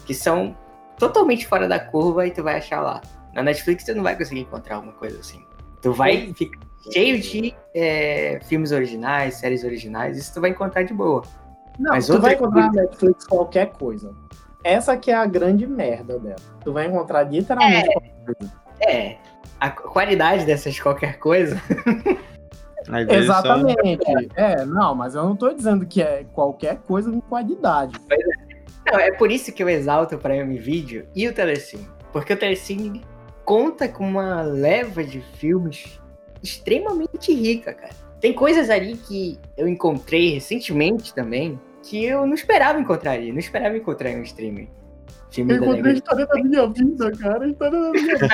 Speaker 1: que são totalmente fora da curva e tu vai achar lá. Na Netflix tu não vai conseguir encontrar alguma coisa assim. Tu vai ficar cheio de é, filmes originais, séries originais, isso tu vai encontrar de boa.
Speaker 2: Não,
Speaker 1: Mas
Speaker 2: tu
Speaker 1: outra
Speaker 2: vai encontrar na Netflix qualquer coisa. Essa que é a grande merda dela. Tu vai encontrar literalmente qualquer coisa.
Speaker 1: É, a qualidade dessas qualquer coisa.
Speaker 2: Exatamente. É, não, mas eu não tô dizendo que é qualquer coisa com qualidade.
Speaker 1: Não, é por isso que eu exalto o Prime Video e o Telecine. Porque o Telecine conta com uma leva de filmes extremamente rica, cara. Tem coisas ali que eu encontrei recentemente também que eu não esperava encontrar ali. Não esperava encontrar em um streaming. Filme
Speaker 2: Eu encontrei a história da minha vida, cara. A história da minha vida.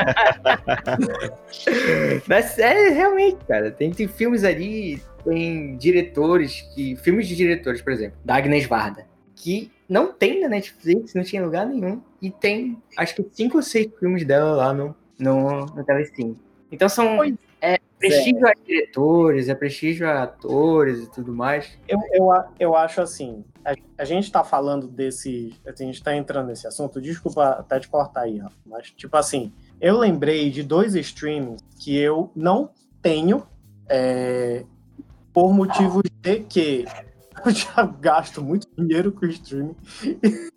Speaker 1: Mas é realmente, cara. Tem, tem filmes ali, tem diretores que. Filmes de diretores, por exemplo, da Agnes Varda, que não tem na Netflix, não tinha lugar nenhum. E tem acho que cinco ou seis filmes dela lá no, no, no Telecine. Então são.
Speaker 2: Pois
Speaker 1: É prestígio a diretores, é prestígio a atores e tudo mais.
Speaker 2: Eu, eu, eu acho assim, a, a gente tá falando desse. A gente tá entrando nesse assunto, desculpa até te cortar aí, Rafa, mas tipo assim, eu lembrei de dois streamings que eu não tenho é, por motivos de que eu já gasto muito dinheiro com streaming.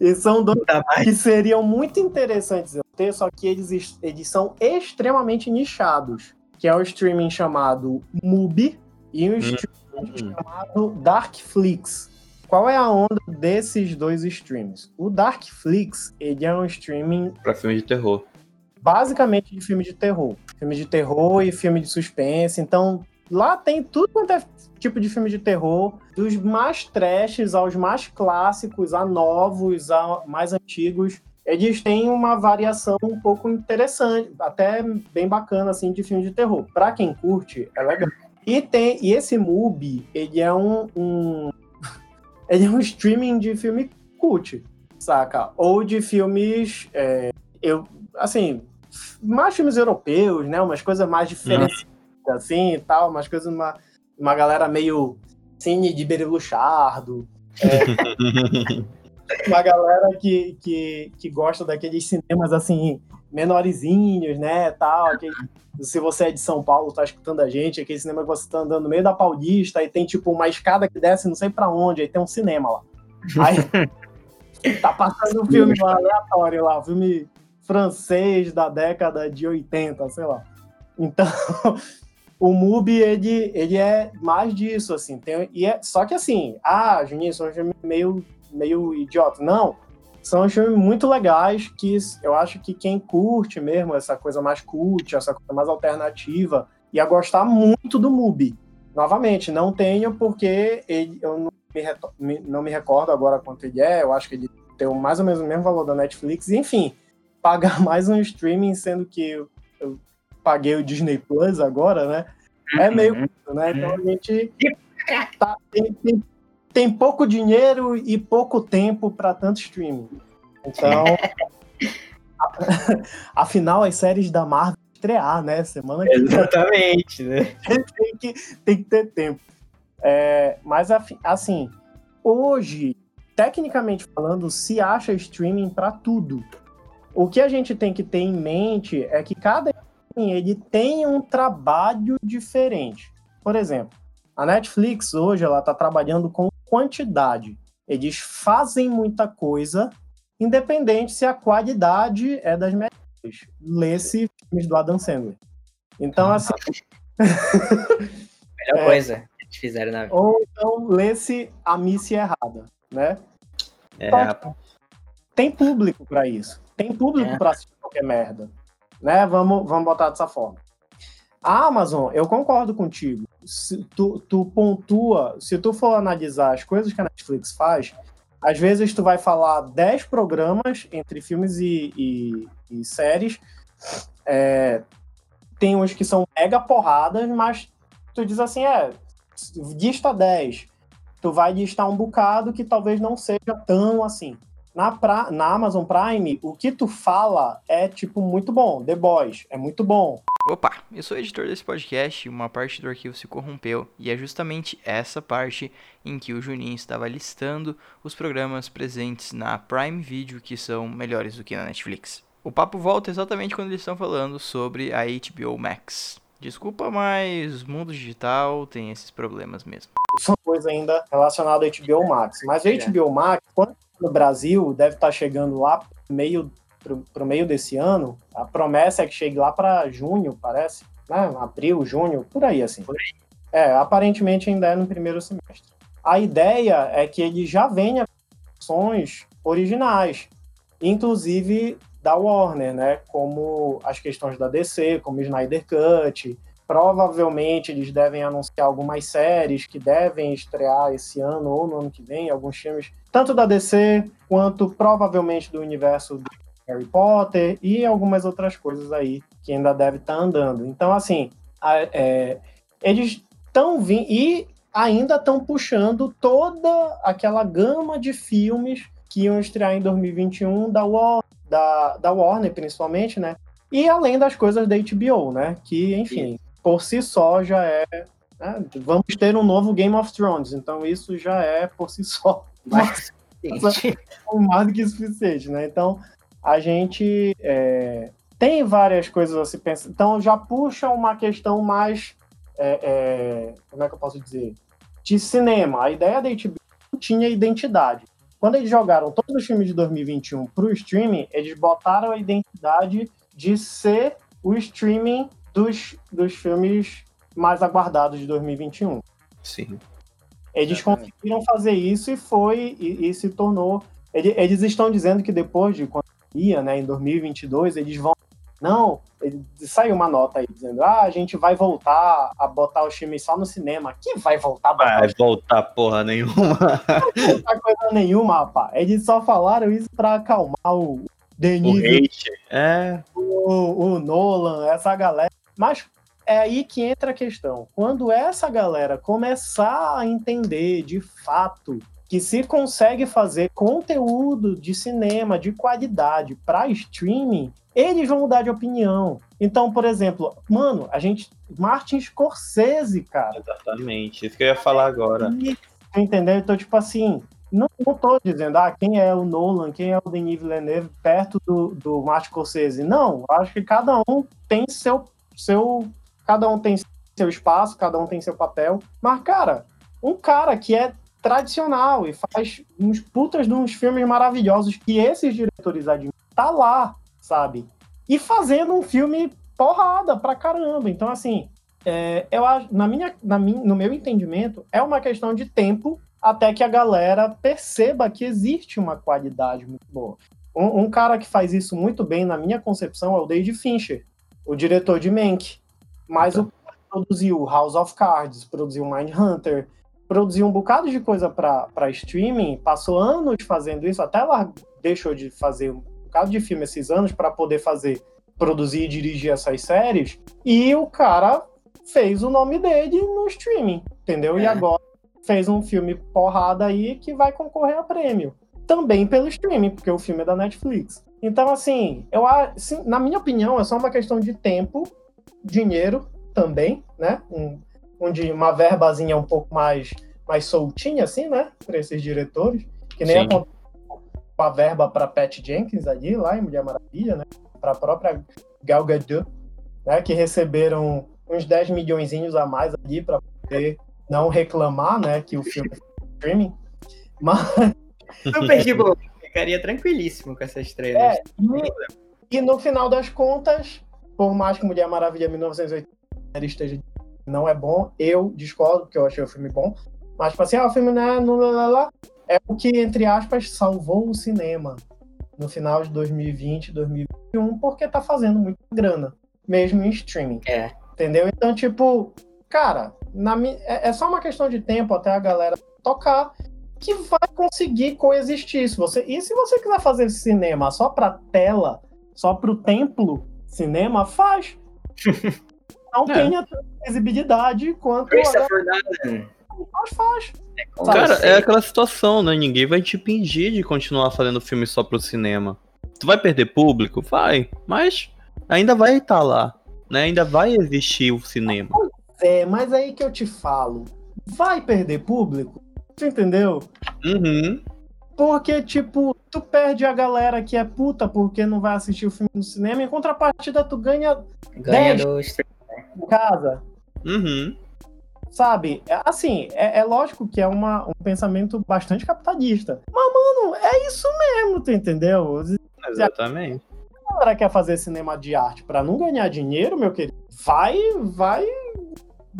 Speaker 2: e são dois que seriam muito interessantes eu ter, só que eles, eles são extremamente nichados, que é o streaming chamado Mubi e um streaming
Speaker 3: Hum.
Speaker 2: chamado Darkflix. Qual é a onda desses dois streams? O Darkflix, ele é um streaming
Speaker 3: Pra filme de terror.
Speaker 2: basicamente de filme de terror. Filme de terror e filme de suspense. Então, lá tem tudo quanto é tipo de filme de terror, dos mais trashes aos mais clássicos, a novos, a mais antigos. Eles têm uma variação um pouco interessante, até bem bacana assim de filme de terror. Pra quem curte, é legal. E tem e esse Mubi, ele é um, um ele é um streaming de filme cult, saca? Ou de filmes é, eu assim, mais filmes europeus, né? Umas coisas mais diferentes, assim e tal, umas coisas, uma, uma galera meio cine de Bereluchardo, uma galera que, que, que gosta daqueles cinemas assim, menorzinhos, né? Tal, aquele- se você é de São Paulo, tá escutando a gente, aquele cinema que você tá andando no meio da Paulista e tem tipo uma escada que desce não sei pra onde, aí tem um cinema lá. Aí tá passando um filme lá, aleatório lá, filme francês da década de 80, sei lá. Então, o MUBI, ele, ele é mais disso, assim. Tem, e é, só que assim, ah, Juninho, um filme meio, meio idiota. Não, são filmes muito legais que eu acho que quem curte mesmo essa coisa mais cult, essa coisa mais alternativa, ia gostar muito do MUBI. Novamente, não tenho porque ele, eu não me, não me recordo agora quanto ele é, eu acho que ele tem mais ou menos o mesmo valor da Netflix, e, enfim, pagar mais um streaming, sendo que eu, eu paguei o Disney Plus agora, né? É meio
Speaker 1: Uhum.
Speaker 2: né? Então a gente tá- tem, tem- tem pouco dinheiro e pouco tempo para tanto streaming. Então, afinal, as séries da Marvel estrear, né? Semana que vem
Speaker 1: Exatamente, né?
Speaker 2: tem que, tem que ter tempo. É, mas, assim, hoje, tecnicamente falando, se acha streaming para tudo. O que a gente tem que ter em mente é que cada streaming ele tem um trabalho diferente. Por exemplo, a Netflix hoje ela está trabalhando com quantidade. Eles fazem muita coisa, independente se a qualidade é das melhores. Lê-se filmes do Adam Sandler. Então,
Speaker 1: Uhum.
Speaker 2: assim.
Speaker 1: Melhor
Speaker 2: É.
Speaker 1: coisa que eles fizeram na vida.
Speaker 2: ou então lê-se a missa errada, né?
Speaker 3: É,
Speaker 2: que tem público pra isso. Tem público
Speaker 1: É.
Speaker 2: pra assistir qualquer merda. Né? Vamos, vamos botar dessa forma. A Amazon, eu concordo contigo. Se tu, tu pontua, se tu for analisar as coisas que a Netflix faz, às vezes tu vai falar 10 programas entre filmes e, e- e séries. É, tem uns que são mega porradas, mas tu diz assim, é, lista 10. Tu vai listar um bocado que talvez não seja tão assim. Na, pra, na Amazon Prime, o que tu fala é, tipo, muito bom. The Boys é muito bom.
Speaker 4: Opa, eu sou editor desse podcast e uma parte do arquivo se corrompeu, e é justamente essa parte em que o Juninho estava listando os programas presentes na Prime Video que são melhores do que na Netflix. O papo volta exatamente quando eles estão falando sobre a HBO Max. Desculpa, mas mundo digital tem esses problemas mesmo.
Speaker 2: São coisa ainda relacionada ao HBO Max. Mas o
Speaker 1: É.
Speaker 2: HBO Max, quando no Brasil, deve estar chegando lá pro meio, pro, pro meio desse ano. A promessa é que chegue lá para junho, parece. Né? Abril, junho, por aí, assim.
Speaker 1: Por
Speaker 2: É, aparentemente ainda é no primeiro semestre. A ideia é que ele já venha ações originais, inclusive da Warner, né? Como as questões da DC, como o Snyder Cut. Provavelmente eles devem anunciar algumas séries que devem estrear esse ano ou no ano que vem, alguns filmes, tanto da DC quanto provavelmente do universo do Harry Potter e algumas outras coisas aí que ainda deve estar andando. Então, assim, a- é, eles estão vindo e ainda estão puxando toda aquela gama de filmes que iam estrear em 2021 da, War, da, da Warner, principalmente, né? E além das coisas da HBO, né? Que, enfim, por si só já é. né? Vamos ter um novo Game of Thrones, então isso já é por si só
Speaker 1: Mas,
Speaker 2: mais do que suficiente, né? Então a gente é, tem várias coisas a se pensar. Então já puxa uma questão mais. é, é, como é que eu posso dizer? De cinema. A ideia da HBO não tinha identidade. Quando eles jogaram todos os filmes de 2021 para o streaming, eles botaram a identidade de ser o streaming dos, dos filmes mais aguardados de 2021.
Speaker 3: sim.
Speaker 2: Eles
Speaker 1: Exatamente.
Speaker 2: conseguiram fazer isso e foi e, e se tornou. ele- Eles estão dizendo que depois de quando ia, né, em 2022, eles vão. Não, ele- saiu uma nota aí dizendo: ah, a gente vai voltar a botar os filmes só no cinema. Que vai voltar a botar
Speaker 3: Vai voltar porra nenhuma.
Speaker 2: botar coisa nenhuma, rapaz. Eles só falaram isso pra acalmar o
Speaker 3: O
Speaker 2: Denis,
Speaker 3: hate. É.
Speaker 2: o, o Nolan, essa galera. Mas é aí que entra a questão. Quando essa galera começar a entender de fato que se consegue fazer conteúdo de cinema de qualidade para streaming, eles vão mudar de opinião. Então, por exemplo, mano, a gente. Martin Scorsese, cara.
Speaker 3: Exatamente. Isso que eu ia falar agora.
Speaker 2: Entendeu? Então, tipo assim, não, não tô dizendo, ah, quem é o Nolan, quem é o Denis Villeneuve perto do, do Martin Scorsese. Não, acho que cada um tem seu, seu. Cada um tem seu espaço, cada um tem seu papel. Mas, cara, um cara que é tradicional e faz uns putas de uns filmes maravilhosos que esses diretores admiram, tá lá, sabe? E fazendo um filme porrada pra caramba. Então, assim, é, eu na minha, na minha, no meu entendimento, é uma questão de tempo até que a galera perceba que existe uma qualidade muito boa. Um, um cara que faz isso muito bem, na minha concepção, é o David Fincher, o diretor de Mank. Mas o cara produziu House of Cards, produziu Mindhunter, produziu um bocado de coisa para streaming, passou anos fazendo isso, até lá deixou de fazer um bocado de filme esses anos para poder fazer, produzir e dirigir essas séries. E o cara fez o nome dele no streaming, entendeu? E
Speaker 1: É.
Speaker 2: agora fez um filme porrada aí que vai concorrer a prêmio. Também pelo streaming, porque o filme é da Netflix. Então, assim, eu assim, na minha opinião, é só uma questão de tempo, dinheiro também, né? Um, onde uma verbazinha um pouco mais, mais soltinha, assim, né? Para esses diretores. Que nem aconteceu com a verba para Pat Jenkins ali, lá em Mulher Maravilha, né? Para a própria Gal Gadot, né? Que receberam uns 10 milhões a mais ali para poder não reclamar, né? Que o filme é streaming. Mas
Speaker 1: super de boa. Ficaria tranquilíssimo com essa estrela.
Speaker 2: É, e, e no final das contas, por mais que Mulher Maravilha 1980 esteja não é bom, eu discordo, porque eu achei o filme bom. Mas, tipo assim, ah, o filme não é, não, lá, lá, lá, é o que, entre aspas, salvou o cinema no final de 2020, 2021, porque tá fazendo muita grana, mesmo em streaming.
Speaker 1: É.
Speaker 2: Entendeu? Então, tipo, cara, na, é, é só uma questão de tempo até a galera tocar que vai conseguir coexistir. Se você, e se você quiser fazer cinema só pra tela, só pro templo cinema, faz. Não é. tenha tanta visibilidade quanto.
Speaker 1: Christopher Nolan.
Speaker 2: Mas faz.
Speaker 3: É Cara, é aquela situação, né? Ninguém vai te impedir de continuar fazendo filme só pro cinema. Tu vai perder público? Vai. Mas ainda vai estar tá lá. Né? Ainda vai existir o cinema.
Speaker 2: É, mas aí que eu te falo. Vai perder público? Tu entendeu?
Speaker 3: Uhum.
Speaker 2: Porque, tipo, tu perde a galera que é puta porque não vai assistir o filme no cinema, em contrapartida tu ganha,
Speaker 1: ganha 10 dos...
Speaker 2: em casa.
Speaker 3: Uhum.
Speaker 2: Sabe? É, assim, é, é, lógico que é uma, um pensamento bastante capitalista. Mas, mano, é isso mesmo, tu entendeu?
Speaker 3: Exatamente.
Speaker 2: A galera quer fazer cinema de arte para não ganhar dinheiro, meu querido, vai, vai.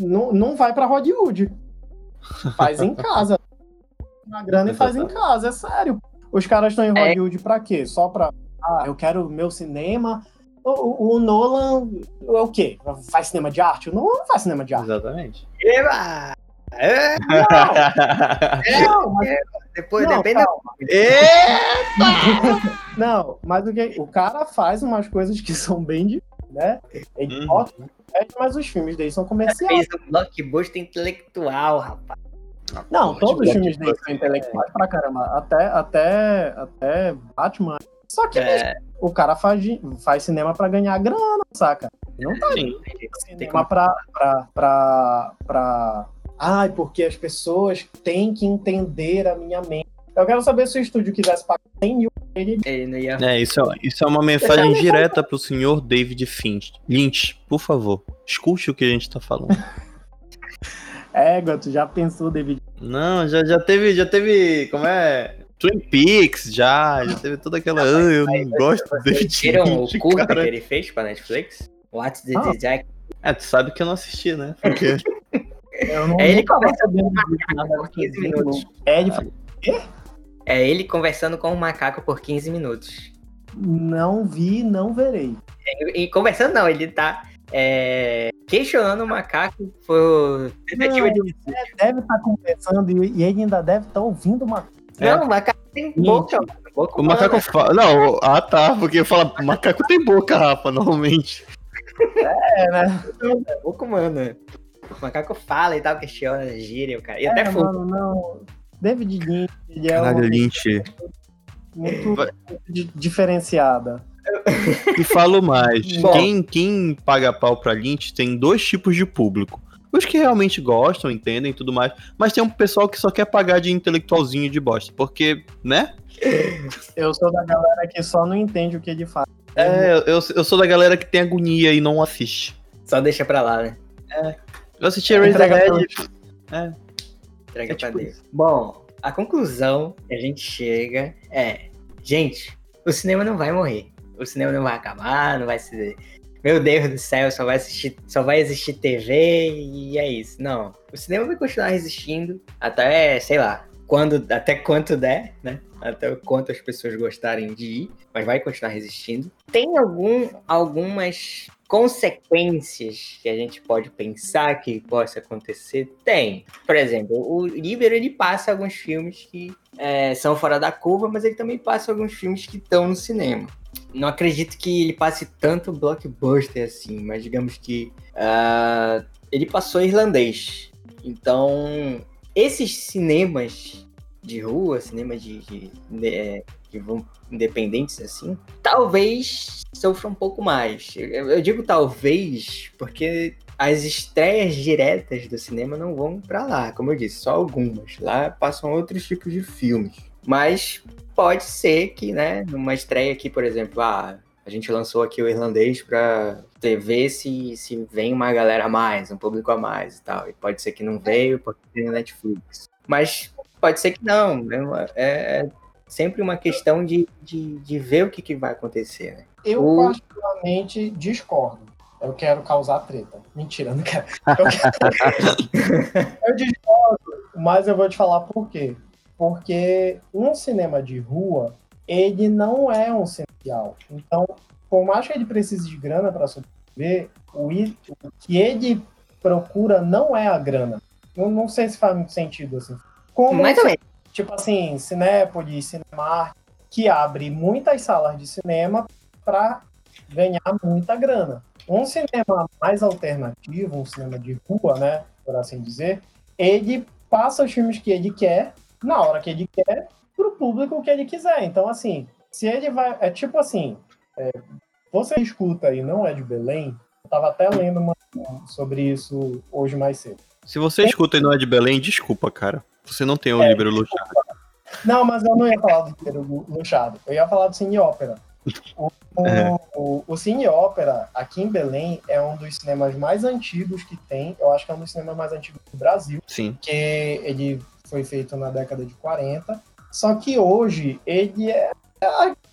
Speaker 2: Não, não vai pra Hollywood. Faz em casa. Uma grana e faz em casa, é sério. Os caras estão em é. Hollywood é. pra quê? Só pra. Ah, eu quero meu cinema. O, o, Nolan é o quê? Faz cinema de arte? O Nolan não faz cinema de arte.
Speaker 3: Exatamente.
Speaker 1: Eba!
Speaker 2: É. Não,
Speaker 1: é, não mas... Depois
Speaker 2: não,
Speaker 1: depende.
Speaker 2: Eita! não, mas o que o cara faz umas coisas que são bem de, né? Ele uhum. bota, mas os filmes dele são comerciais.
Speaker 1: Fez um blockbuster intelectual, rapaz.
Speaker 2: Não, todos os filmes dele são intelectuais pra caramba. Até, até, até Batman. Só que é. O cara faz, faz cinema pra ganhar grana, saca? Não tá Sim, cinema pra, pra, pra, pra. Ai, porque as pessoas têm que entender a minha mente. Eu quero saber se o estúdio quisesse pagar 100 mil
Speaker 1: ele, ia...
Speaker 3: É, isso é, isso é uma mensagem direta pro senhor David Finch. Lynch, por favor, escute o que a gente tá falando.
Speaker 2: Égua, tu já pensou, David?
Speaker 3: Não, já, já teve, já teve, como é? Twin Peaks, já, já teve toda aquela, ah, eu não gosto do David
Speaker 1: Viram o curta cara. que ele fez pra Netflix? What's the ah. Jack?
Speaker 3: É, tu sabe que eu não assisti, né? Porque...
Speaker 2: eu não, é ele conversando por 15 minutos. É, ele
Speaker 1: é ele conversando com o macaco por 15 minutos.
Speaker 2: Não vi, não verei.
Speaker 1: E, e conversando não, ele tá é, questionando o macaco por
Speaker 2: tentativa não, de. Deve estar tá conversando e, ele ainda deve estar tá ouvindo o macaco.
Speaker 1: Não, o macaco tem boca. boca
Speaker 3: o macaco fala. Não, ah tá, porque fala, macaco tem boca, Rafa, normalmente.
Speaker 2: É, né?
Speaker 1: É boca humana. O macaco fala e tal, questiona, gira, o cara. E
Speaker 2: é,
Speaker 1: até
Speaker 2: mano, não. David Lynch, ele é
Speaker 3: Caralho, Lynch.
Speaker 2: muito, muito diferenciada.
Speaker 3: E falo mais. quem, quem paga pau pra Lynch tem dois tipos de público. Os que realmente gostam, entendem e tudo mais. Mas tem um pessoal que só quer pagar de intelectualzinho de bosta. Porque, né?
Speaker 2: Eu sou da galera que só não entende o que ele faz.
Speaker 3: É, eu, eu sou da galera que tem agonia e não assiste.
Speaker 1: Só deixa pra lá, né?
Speaker 3: É. Eu assisti Razorhead.
Speaker 1: É. Entrega é tipo pra Deus. Bom, a conclusão que a gente chega é: gente, o cinema não vai morrer o cinema não vai acabar, não vai ser. Meu Deus do céu, só vai assistir, só vai existir TV e é isso. Não. O cinema vai continuar existindo até, sei lá, quando, até quanto der, né? Até quanto as pessoas gostarem de ir, mas vai continuar resistindo. Tem algum, algumas consequências que a gente pode pensar que possa acontecer? Tem. Por exemplo, o Libero ele passa alguns filmes que é, são fora da curva, mas ele também passa alguns filmes que estão no cinema não acredito que ele passe tanto blockbuster assim, mas digamos que uh, ele passou irlandês. Então, esses cinemas de rua, cinemas de, de, de, é, que vão independentes assim, talvez sofram um pouco mais. Eu, eu digo talvez porque as estreias diretas do cinema não vão para lá, como eu disse, só algumas. Lá passam outros tipos de filmes. Mas pode ser que, né, numa estreia aqui, por exemplo, ah, a gente lançou aqui o irlandês para ver se, se vem uma galera a mais, um público a mais e tal. E pode ser que não veio porque tem Netflix. Mas pode ser que não. Né? É, é sempre uma questão de, de, de ver o que, que vai acontecer. Né?
Speaker 2: Eu, o... particularmente, discordo. Eu quero causar treta. Mentira, não quero. Eu, quero... eu discordo, mas eu vou te falar por quê. Porque um cinema de rua, ele não é um cinema Então, por mais que ele precise de grana para sobreviver, o, o que ele procura não é a grana. Eu não sei se faz muito sentido assim.
Speaker 1: Como, Mais ou menos.
Speaker 2: Tipo assim, Cinépolis, Cinemark, que abre muitas salas de cinema para ganhar muita grana. Um cinema mais alternativo, um cinema de rua, né, por assim dizer, ele passa os filmes que ele quer, na hora que ele quer, para o público que ele quiser. Então, assim, se ele vai. É tipo assim, é, você escuta e não é de Belém, eu estava até lendo uma, sobre isso hoje mais cedo.
Speaker 3: Se você escuta e não é de Belém, desculpa, cara. Você não tem o é, Libero Luchado.
Speaker 2: Não, mas eu não ia falar do Libero Luchado. Eu ia falar do Cine Ópera. O, é. o, o, Cine Ópera, aqui em Belém, é um dos cinemas mais antigos que tem. Eu acho que é um dos cinemas mais antigos do Brasil.
Speaker 3: Sim.
Speaker 2: Que ele foi feito na década de 40. Só que hoje ele é.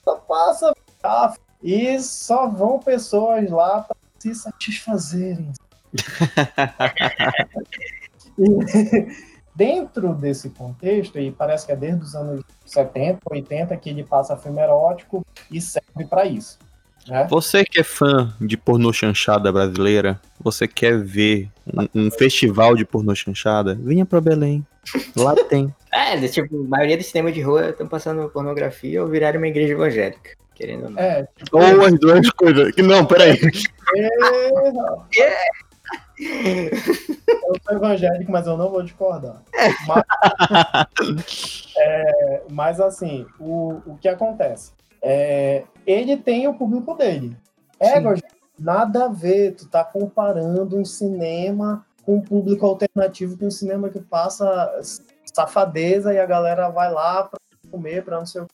Speaker 2: Só passa e só vão pessoas lá para se satisfazerem. dentro desse contexto, e parece que é desde os anos 70, 80 que ele passa filme erótico e serve para isso. Né?
Speaker 3: Você que é fã de pornô chanchada brasileira, você quer ver um, um festival de pornô chanchada, venha para Belém. Lá tem.
Speaker 1: É, tipo, a maioria dos cinemas de rua estão passando pornografia ou viraram uma igreja evangélica. Querendo ou não.
Speaker 3: É, tipo, ou as duas coisas. Não, peraí.
Speaker 2: É, é. Eu sou evangélico, mas eu não vou discordar. Mas, é, mas assim, o, o que acontece? É, ele tem o público dele. É, nada a ver, tu tá comparando um cinema com um público alternativo com um cinema que passa safadeza e a galera vai lá pra comer, pra não sei o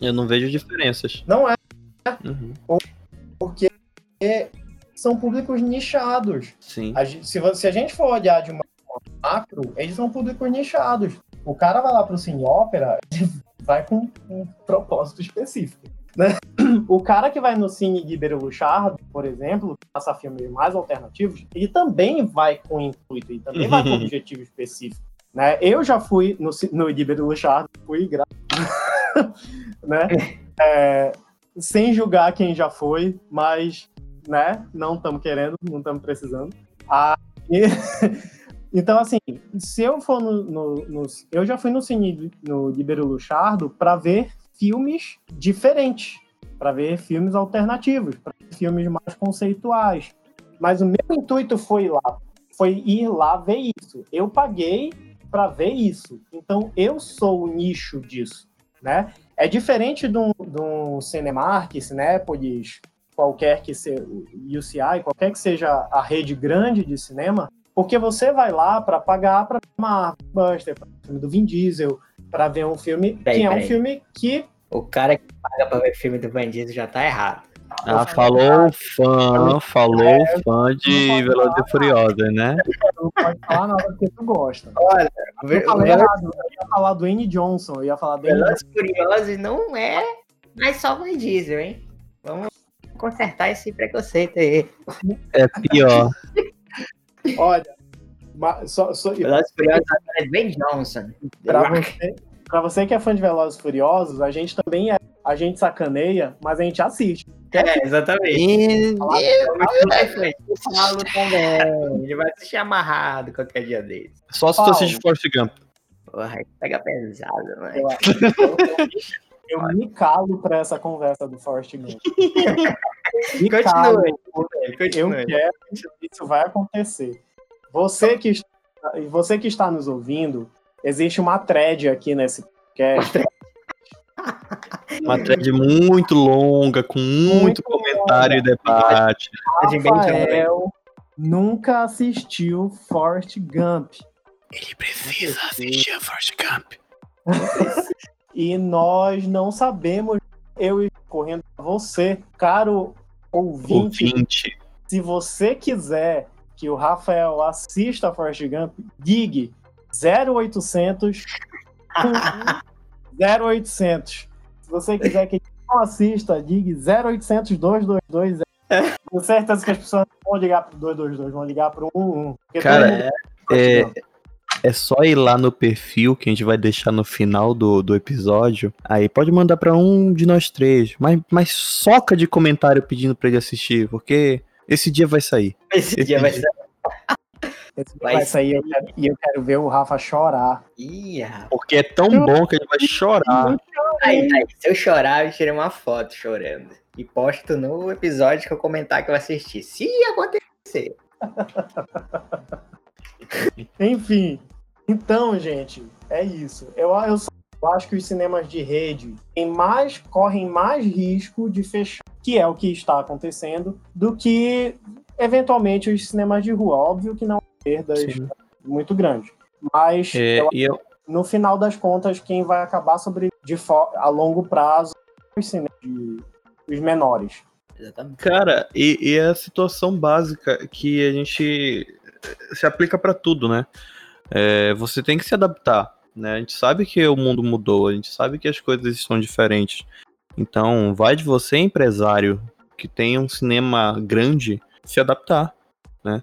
Speaker 3: Eu não vejo diferenças.
Speaker 2: Não é. Uhum. Porque são públicos nichados.
Speaker 3: Sim.
Speaker 2: A gente, se, se, a gente for olhar de uma macro, eles são públicos nichados. O cara vai lá pro Cine Ópera, vai com um propósito específico. Né? O cara que vai no Cine de Luchard, por exemplo, passa filmes mais alternativos, ele também vai com intuito, e também vai com objetivo específico. Né? Eu já fui no, no Ibero Luchard, fui gra... né? É, sem julgar quem já foi, mas né? Não estamos querendo, não estamos precisando. Ah, e... então, assim, se eu for no, no, no, Eu já fui no Cine no Libero Luchardo para ver filmes diferentes, para ver filmes alternativos, para ver filmes mais conceituais. Mas o meu intuito foi lá, foi ir lá ver isso. Eu paguei para ver isso. Então, eu sou o nicho disso, né? É diferente de um, de um Cinemark, Cinépolis, qualquer que seja UCI, qualquer que seja a rede grande de cinema, porque você vai lá para pagar para uma Buster, para um filme do Vin Diesel, para ver um filme que é um filme que
Speaker 1: o cara que paga para ver filme do Vin Diesel já tá errado.
Speaker 3: Ah, falou fã, falou é, fã de Velozes e Furiosos, né?
Speaker 2: Não pode falar nada porque tu gosta. Olha, eu falei errado, eu ia falar do N. Johnson, eu ia falar do
Speaker 1: Velozes e Furiosos não é mais só Vin Diesel, hein? Vamos consertar esse preconceito aí.
Speaker 3: É pior.
Speaker 2: Olha, só, só,
Speaker 1: Velozes Furiosos é Ben Johnson.
Speaker 2: Pra você, pra você que é fã de Velozes Furiosos, a gente também é. A gente sacaneia, mas a gente assiste.
Speaker 1: É, exatamente. Falo também. Ele vai assistir amarrado qualquer dia desse.
Speaker 3: Só se tu assiste Forrest Gump.
Speaker 1: Porra, pega pesado, mano. Eu,
Speaker 2: eu, eu me calo para essa conversa do Forrest Gump. me calo. Eu quero que isso vai acontecer. Você que, você que está nos ouvindo, existe uma thread aqui nesse podcast.
Speaker 3: Uma thread muito longa, com muito, muito comentário longa. e debate.
Speaker 2: Rafael nunca assistiu Forrest Gump.
Speaker 3: Ele precisa assistir a Forrest Gump.
Speaker 2: e nós não sabemos, eu correndo para você, caro ouvinte, ouvinte, se você quiser que o Rafael assista a Forrest Gump, digue 0800 0800. Se você quiser que ele não assista, digue 0800 222 Com certeza que as pessoas não vão ligar pro 222, vão ligar pro 11. porque
Speaker 3: Cara, É, é só ir lá no perfil que a gente vai deixar no final do, do episódio. Aí pode mandar pra um de nós três. Mas, mas soca de comentário pedindo pra ele assistir, porque esse dia vai sair.
Speaker 1: Esse dia vai ser.
Speaker 2: Esse
Speaker 1: vai
Speaker 2: vai sair eu quero- e eu quero ver o Rafa chorar.
Speaker 1: Rapaz.
Speaker 3: Porque é tão bom que ele vai chorar.
Speaker 1: Aí, aí, se eu chorar, eu tirei uma foto chorando. E posto no episódio que eu comentar que eu assisti. Se acontecer.
Speaker 2: Enfim, então, gente, é isso. Eu, eu só acho que os cinemas de rede têm mais, correm mais risco de fechar, que é o que está acontecendo, do que eventualmente os cinemas de rua. Óbvio que não é perdas
Speaker 3: Sim.
Speaker 2: muito grande. Mas
Speaker 3: É,
Speaker 2: eu
Speaker 3: eu,
Speaker 2: no final das contas, quem vai acabar sobre de a longo prazo são os cinemas de- os menores.
Speaker 1: Exatamente.
Speaker 3: Cara, e, e é a situação básica que a gente se aplica pra tudo, né? É, você tem que se adaptar, né? A gente sabe que o mundo mudou, a gente sabe que as coisas estão diferentes. Então, vai de você, empresário, que tem um cinema grande, se adaptar, né?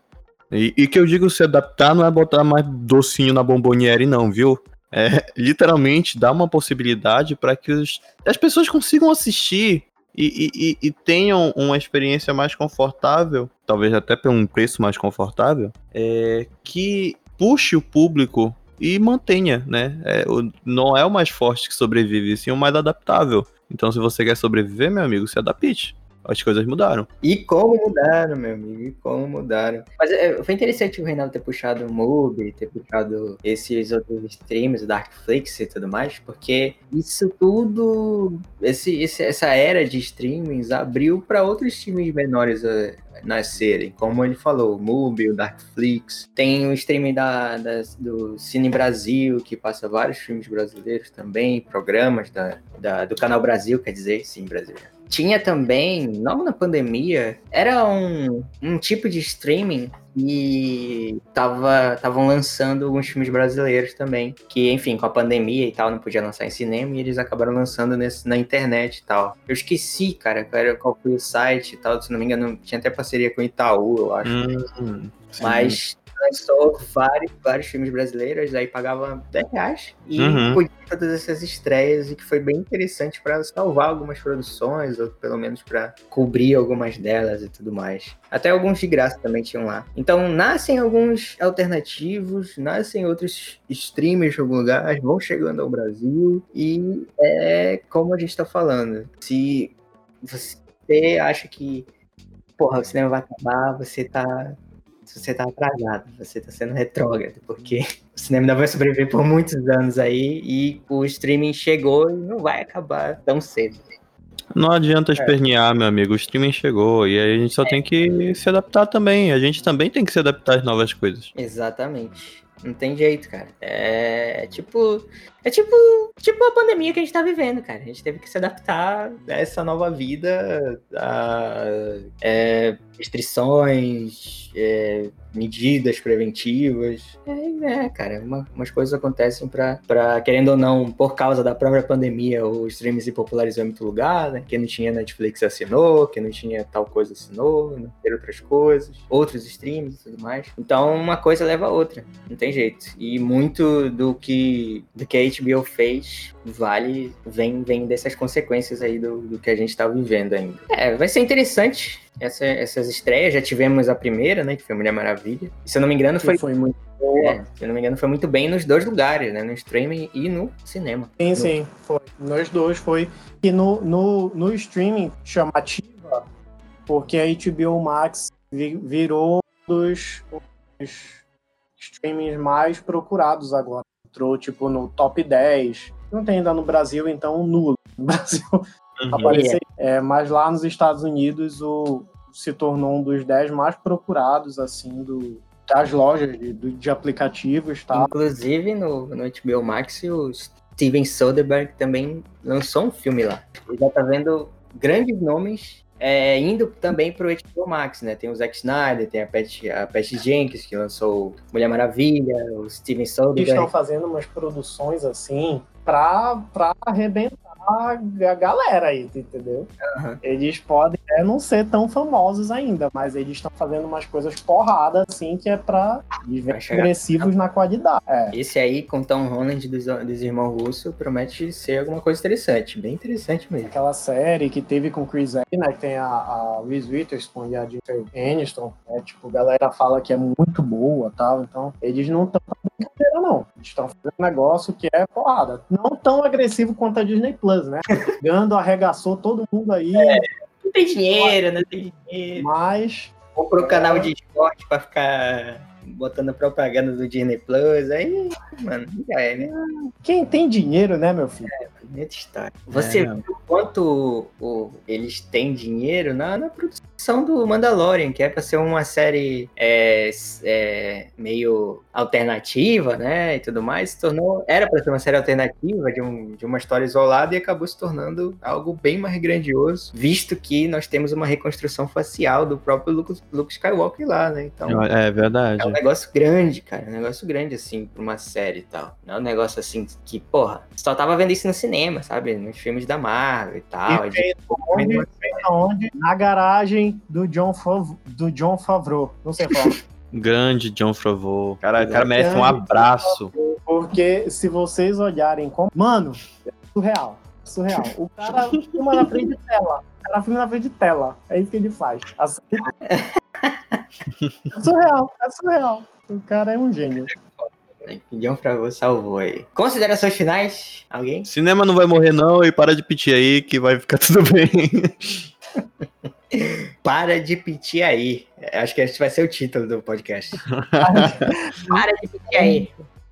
Speaker 3: E, e que eu digo se adaptar não é botar mais docinho na bomboniere, não, viu? É literalmente dar uma possibilidade para que os- as pessoas consigam assistir e, e- e- tenham uma experiência mais confortável, talvez até por um preço mais confortável, é, que puxe o público e mantenha, né? É, o- não é o mais forte que sobrevive, sim o mais adaptável. Então, se você quer sobreviver, meu amigo, se adapte. As coisas mudaram.
Speaker 1: E como mudaram, meu amigo, e como mudaram. Mas é, foi interessante o Reinaldo ter puxado o MUBI, ter puxado esses outros streams, o Darkflix e tudo mais, porque isso tudo, esse, esse- essa era de streamings abriu para outros times menores eh, nascerem. Como ele falou, o MUBI, o Darkflix. Tem o streaming da, das- do Cine Brasil, que passa vários filmes brasileiros também, programas da, da- do Canal Brasil, quer dizer, Sim Brasil. Tinha também, logo na pandemia, era um, um tipo de streaming e tava estavam lançando alguns filmes brasileiros também. Que, enfim, com a pandemia e tal, não podia lançar em cinema e eles acabaram lançando nesse, na internet e tal. Eu esqueci, cara, qual, era, qual foi o site e tal, se não me engano, tinha até parceria com o Itaú, eu acho.
Speaker 3: Hum.
Speaker 1: Mas lançou vários, vários filmes brasileiros, aí pagava 10 reais e
Speaker 3: Uhum.
Speaker 1: podia todas essas estreias, e que foi bem interessante para salvar algumas produções, ou pelo menos para cobrir algumas delas e tudo mais. Até alguns de graça também tinham lá. Então nascem alguns alternativos, nascem outros streamers em algum lugar, vão chegando ao Brasil, e é como a gente tá falando. Se você acha que porra, o cinema vai acabar, você tá. Você tá atrasado, você tá sendo retrógrado, porque o cinema ainda vai sobreviver por muitos anos aí e o streaming chegou e não vai acabar tão cedo.
Speaker 3: Não adianta espernear, meu amigo. O streaming chegou e aí a gente só tem que se adaptar também. A gente também tem que se adaptar às novas coisas.
Speaker 1: Exatamente. Não tem jeito, cara. É tipo. É tipo, tipo a pandemia que a gente tá vivendo, cara. A gente teve que se adaptar a essa nova vida, a é, restrições, é, medidas preventivas. É, é, cara, uma- umas coisas acontecem pra, querendo ou não, por causa da própria pandemia, o streaming se popularizou em muito lugar, né? Quem não tinha Netflix assinou, quem não tinha tal coisa assinou, né? ter outras coisas, outros streams e tudo mais. Então, uma coisa leva a outra, não tem jeito. E muito do que, do que a HBO fez vale, vem, vem dessas consequências aí do, do que a gente tá vivendo ainda. É, vai ser interessante essa- essas estreias. Já tivemos a primeira, né? Que foi Mulher Maravilha. E, se eu não me engano, foi
Speaker 2: Que foi muito
Speaker 1: é, se eu não me engano, foi muito bem nos dois lugares, né? No streaming e no cinema.
Speaker 2: Sim, sim, foi. Nós dois foi. E no, no, no streaming chamativa, porque a HBO Max vi- virou um dos, dos streamings mais procurados agora. Entrou, tipo, no top 10. Não tem ainda no Brasil, então nulo. No Brasil apareceu. É, mas lá nos Estados Unidos o, se tornou um dos 10 mais procurados, assim, do, das lojas de, do- de aplicativos, tá?
Speaker 1: Inclusive, no, no HBO Max, o Steven Soderbergh também lançou um filme lá. Ele já tá vendo grandes nomes é, indo também pro HBO Max, né? Tem o Zack Snyder, tem a Patty, a Jenkins, que lançou Mulher Maravilha, o Steven
Speaker 2: Eles
Speaker 1: Soderbergh.
Speaker 2: estão fazendo umas produções assim pra, pra arrebentar a galera aí, entendeu?
Speaker 1: Uhum.
Speaker 2: Eles podem é, não ser tão famosos ainda, mas eles estão fazendo umas coisas porradas, assim, que é pra agressivos na qualidade. É.
Speaker 1: Esse aí, com Tom Holland dos, dos irmãos Russo, promete ser alguma coisa interessante. Bem interessante mesmo.
Speaker 2: Aquela série que teve com Chris Evans, né? Que tem a, a Reese Witherspoon e a Jennifer Aniston. É, tipo, a galera fala que é muito boa tal. Então, eles não estão brincadeira, não. Eles estão fazendo um negócio que é porrada. Não tão agressivo quanto a Disney Plus, né? Gando arregaçou todo mundo aí,
Speaker 1: Não tem dinheiro, não tem dinheiro.
Speaker 2: mas
Speaker 1: Comprou o canal de esporte pra ficar botando propaganda do Disney Plus. Aí, mano, já é, né?
Speaker 2: quem tem dinheiro, né, meu filho?
Speaker 1: Muita história. Você
Speaker 3: É,
Speaker 1: viu quanto o- eles têm dinheiro na, na produção do Mandalorian, que é pra ser uma série é, é, meio alternativa, né? E tudo mais. Se tornou, era pra ser uma série alternativa de, um, de uma história isolada e acabou se tornando algo bem mais grandioso, visto que nós temos uma reconstrução facial do próprio Luke, Luke Skywalker lá, né? Então.
Speaker 3: É verdade.
Speaker 1: É um negócio grande, cara. Um negócio grande, assim, pra uma série e tal. Não é um negócio assim que, porra, só tava vendo isso no cinema, sabe? Nos filmes da Marvel e tal.
Speaker 2: E fez onde? Onde? Na garagem do John, Fav do John Favreau. Não sei falar.
Speaker 3: Grande John Favreau. Cara, o cara merece um abraço.
Speaker 2: Porque se vocês olharem como. Mano, é surreal. Surreal. O cara filma na frente de tela. O cara filma na frente de tela. É isso que ele faz. Assim- É surreal, é surreal. O cara é um gênio.
Speaker 1: John Favreau salvou aí. Considerações finais? Alguém?
Speaker 3: Cinema não vai morrer, não, e para de pedir aí que vai ficar tudo bem.
Speaker 1: Para de pedir aí. Acho que esse vai ser o título do podcast. Para de pedir aí.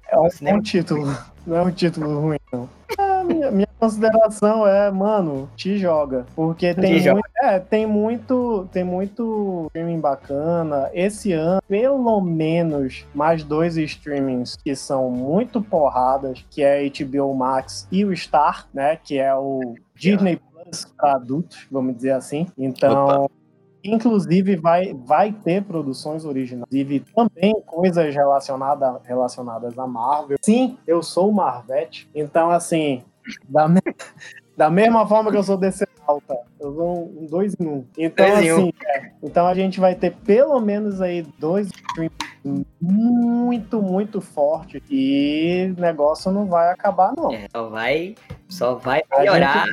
Speaker 2: É um,
Speaker 1: Cinema-
Speaker 2: um título. Não é um título ruim, não. É, minha, minha consideração é, mano, te joga. Porque tem muito, é, tem muito. Tem muito streaming bacana. Esse ano, pelo menos, mais dois streamings que são muito porradas, que é HBO Max e o Star, né? Que é o Disney Plus para adultos, vamos dizer assim. Então. Inclusive, vai, vai ter produções originais. Inclusive, também coisas relacionada, relacionadas a Marvel. Sim, eu sou Marvete. Então, assim, da, me- da mesma forma que eu sou DC alta, eu sou um dois em um. Então,
Speaker 1: Dois em um.
Speaker 2: assim, é, então a gente vai ter pelo menos aí dois streams muito, muito fortes. E o negócio não vai acabar, não.
Speaker 1: É, só vai, só vai pra
Speaker 2: No,
Speaker 1: piorar.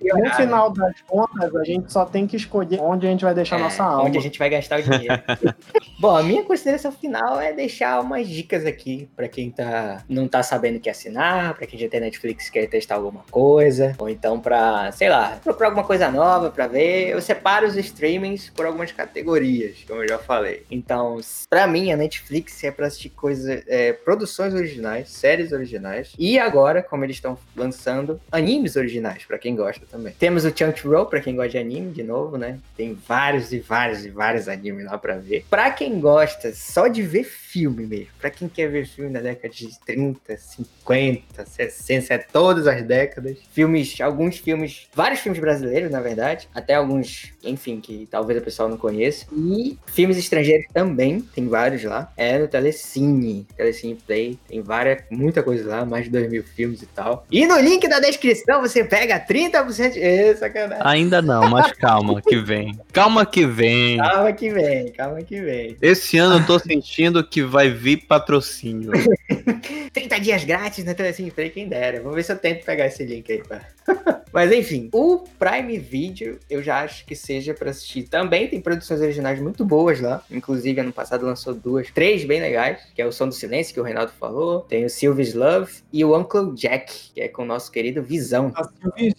Speaker 2: no final das contas, a gente só tem que escolher onde a gente vai deixar
Speaker 1: É,
Speaker 2: nossa alma.
Speaker 1: Onde a gente vai gastar o dinheiro. Bom, a minha consideração final é deixar umas dicas aqui pra quem tá, não tá sabendo o que assinar, pra quem já tem Netflix e quer testar alguma coisa, ou então pra, sei lá, procurar alguma coisa nova pra ver. Eu separo os streamings por algumas categorias, como eu já falei. Então, pra mim, a Netflix é pra assistir coisas, é, produções originais, séries originais, e agora, como eles estão lançando, animes originais, pra quem gosta também. Temos o Crunchyroll, pra quem gosta de anime, de novo, né? Tem vários e vários e vários animes lá pra ver. Pra quem gosta só de ver filme mesmo, pra quem quer ver filme da década de 30, 50, 60, é todas as décadas. Filmes, alguns filmes, vários filmes brasileiros, na verdade, até alguns, enfim, que talvez o pessoal não conheça. E filmes estrangeiros também, tem vários lá. É no Telecine, Telecine Play, tem várias, muita coisa lá, mais de 2 mil filmes e tal. E no link da descrição você pega 30% de... Ê, sacanagem.
Speaker 3: Ainda não, mas calma que vem. Calma que vem.
Speaker 1: Calma que vem, calma que vem.
Speaker 3: Esse ano eu tô sentindo que vai vir patrocínio.
Speaker 1: 30 dias grátis na Telecine Play, quem dera. Vou ver se eu tento pegar esse link aí. Pá. Mas enfim, o Prime Video eu já acho que seja pra assistir. Também tem produções originais muito boas lá. Inclusive, ano passado lançou duas, três bem legais, que é o Som do Silêncio, que o Reinaldo falou. Tem o Sylvia's Love e o Uncle Jack, que é com o nosso querido Visão.
Speaker 2: A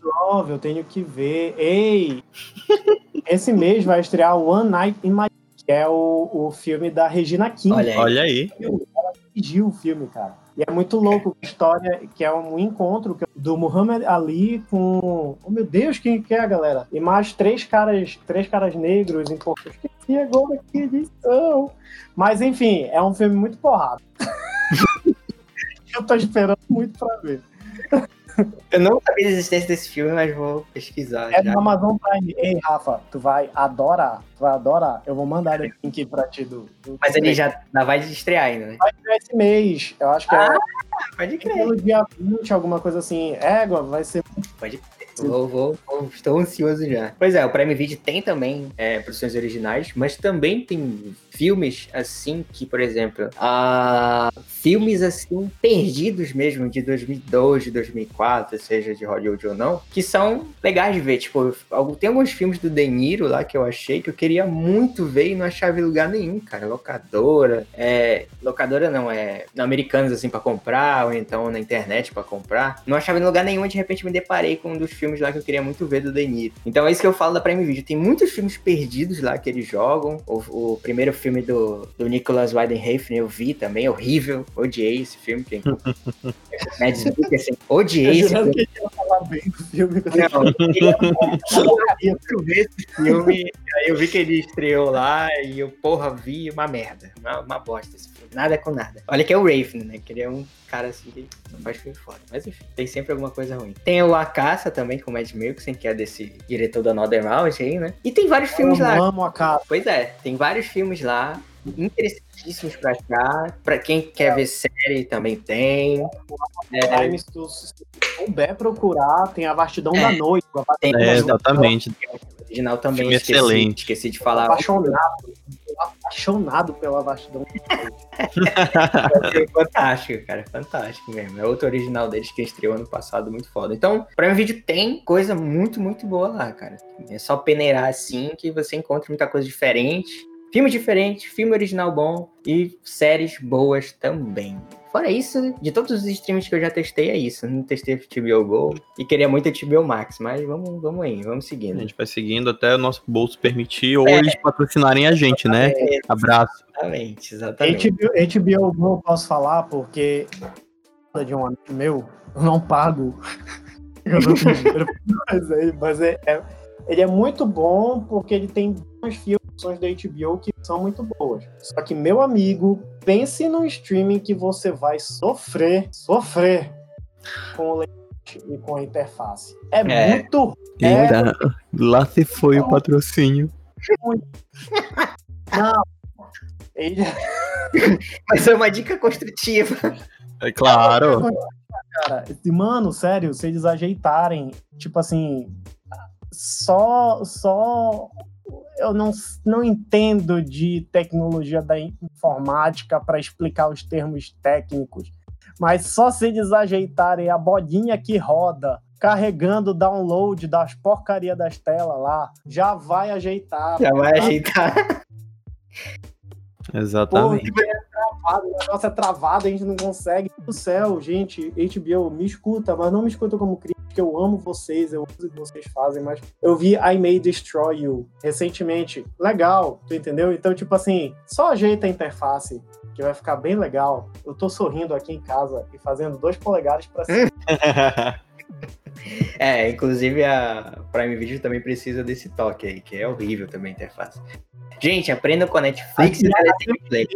Speaker 2: Love, eu tenho que ver. Ei! Esse mês vai estrear One Night in My que é o, o filme da Regina King.
Speaker 1: Olha aí.
Speaker 3: Olha aí.
Speaker 2: Dirigiu o filme, cara. E é muito louco a história, que é um encontro do Muhammad Ali com. Oh meu Deus, quem que é, galera? E mais três caras, três caras negros em português. Esqueci agora que edição. Mas enfim, é um filme muito porrado. Eu tô esperando muito pra ver.
Speaker 1: Eu não sabia da existência desse filme, mas vou pesquisar.
Speaker 2: É
Speaker 1: já.
Speaker 2: do Amazon Prime. Ei, Rafa, tu vai adorar. Tu vai adorar. Eu vou mandar o link aqui pra ti do. do-
Speaker 1: Mas ele já já vai estrear ainda, né?
Speaker 2: vai estrear esse mês. Eu acho que é.
Speaker 1: Pode crer.
Speaker 2: Pelo dia 20, alguma coisa assim. Égua, vai ser.
Speaker 1: Pode crer. Vou, vou, vou, estou ansioso já. Pois é, o Prime Video tem também é, produções originais, mas também tem filmes assim que, por exemplo, uh, filmes assim perdidos mesmo de 2002, de 2004, seja de Hollywood ou não, que são legais de ver. Tipo, tem alguns filmes do De Niro lá que eu achei que eu queria muito ver e não achava em lugar nenhum, cara. Locadora, é, locadora não é, americanos assim para comprar ou então na internet para comprar. Não achava em lugar nenhum e de repente me deparei com um dos filmes lá que eu queria muito ver do De Niro. Então é isso que eu falo da Prime Video. Tem muitos filmes perdidos lá que eles jogam. O, o primeiro filme do, do Nicholas Widen Refn eu vi também, horrível. Odiei esse filme. Quem... Mad assim, odiei esse filme. Que falar bem do filme. Não, eu queria ver esse filme. Aí eu vi que ele estreou lá e eu, porra, vi uma merda. Uma, uma bosta esse filme. Nada com nada. Olha que é o Rafe, né? Que ele é um cara assim que não faz filme foda. Mas enfim, tem sempre alguma coisa ruim. Tem o A Caça também, com o Matt Mikkelsen, que é desse diretor da Northern Mouse aí, né? E tem vários filmes
Speaker 2: eu
Speaker 1: lá.
Speaker 2: amo A Caça.
Speaker 1: Pois é, tem vários filmes lá interessantíssimos pra achar. Pra quem quer ver série, também tem.
Speaker 2: É, se tu souber procurar, tem a Vastidão é. da Noite.
Speaker 3: Tem é, exatamente.
Speaker 1: O original também
Speaker 3: Filme
Speaker 1: esqueci,
Speaker 3: excelente.
Speaker 1: esqueci de falar.
Speaker 2: Apaixonado apaixonado pela vastidão.
Speaker 1: é fantástico, cara. Fantástico mesmo. É outro original deles que estreou ano passado, muito foda. Então, Prime Video tem coisa muito, muito boa lá, cara. É só peneirar assim que você encontra muita coisa diferente. Filme diferente, filme original bom e séries boas também. Fora isso, de todos os streams que eu já testei, é isso. Não testei HBO Go e queria muito HBO Max, mas vamos, vamos aí, vamos seguindo.
Speaker 3: A gente vai seguindo até o nosso bolso permitir ou é. eles patrocinarem a gente, né? Abraço.
Speaker 1: Exatamente, exatamente.
Speaker 2: HBO, HBO Go eu posso falar porque de um amigo meu, eu não pago. Eu não tenho dinheiro, mas, é, mas é, é, ele é muito bom porque ele tem duas filmes da HBO que são muito boas. Só que, meu amigo, pense no streaming que você vai sofrer, sofrer com o layout e com a interface. É, é. muito.
Speaker 3: Eita, é... lá se foi o patrocínio.
Speaker 2: Não. Ele...
Speaker 1: Mas é uma dica construtiva.
Speaker 3: É claro.
Speaker 2: Cara, mano, sério, se eles ajeitarem, tipo assim, só só eu não, não entendo de tecnologia da informática para explicar os termos técnicos, mas só se desajeitarem a bodinha que roda carregando o download das porcaria das telas lá, já vai ajeitar.
Speaker 1: Já vai tá? ajeitar.
Speaker 3: Exatamente. Pô,
Speaker 2: é travado, o negócio é travado, a gente não consegue. Do céu, gente, HBO, me escuta, mas não me escuta como crítico, porque eu amo vocês, eu amo o que vocês fazem, mas eu vi I May Destroy You recentemente. Legal, tu entendeu? Então, tipo assim, só ajeita a interface, que vai ficar bem legal. Eu tô sorrindo aqui em casa e fazendo dois polegares pra cima.
Speaker 1: É, inclusive a Prime Video também precisa desse toque aí, que é horrível também a interface. Gente, aprendam com a Netflix e a Netflix.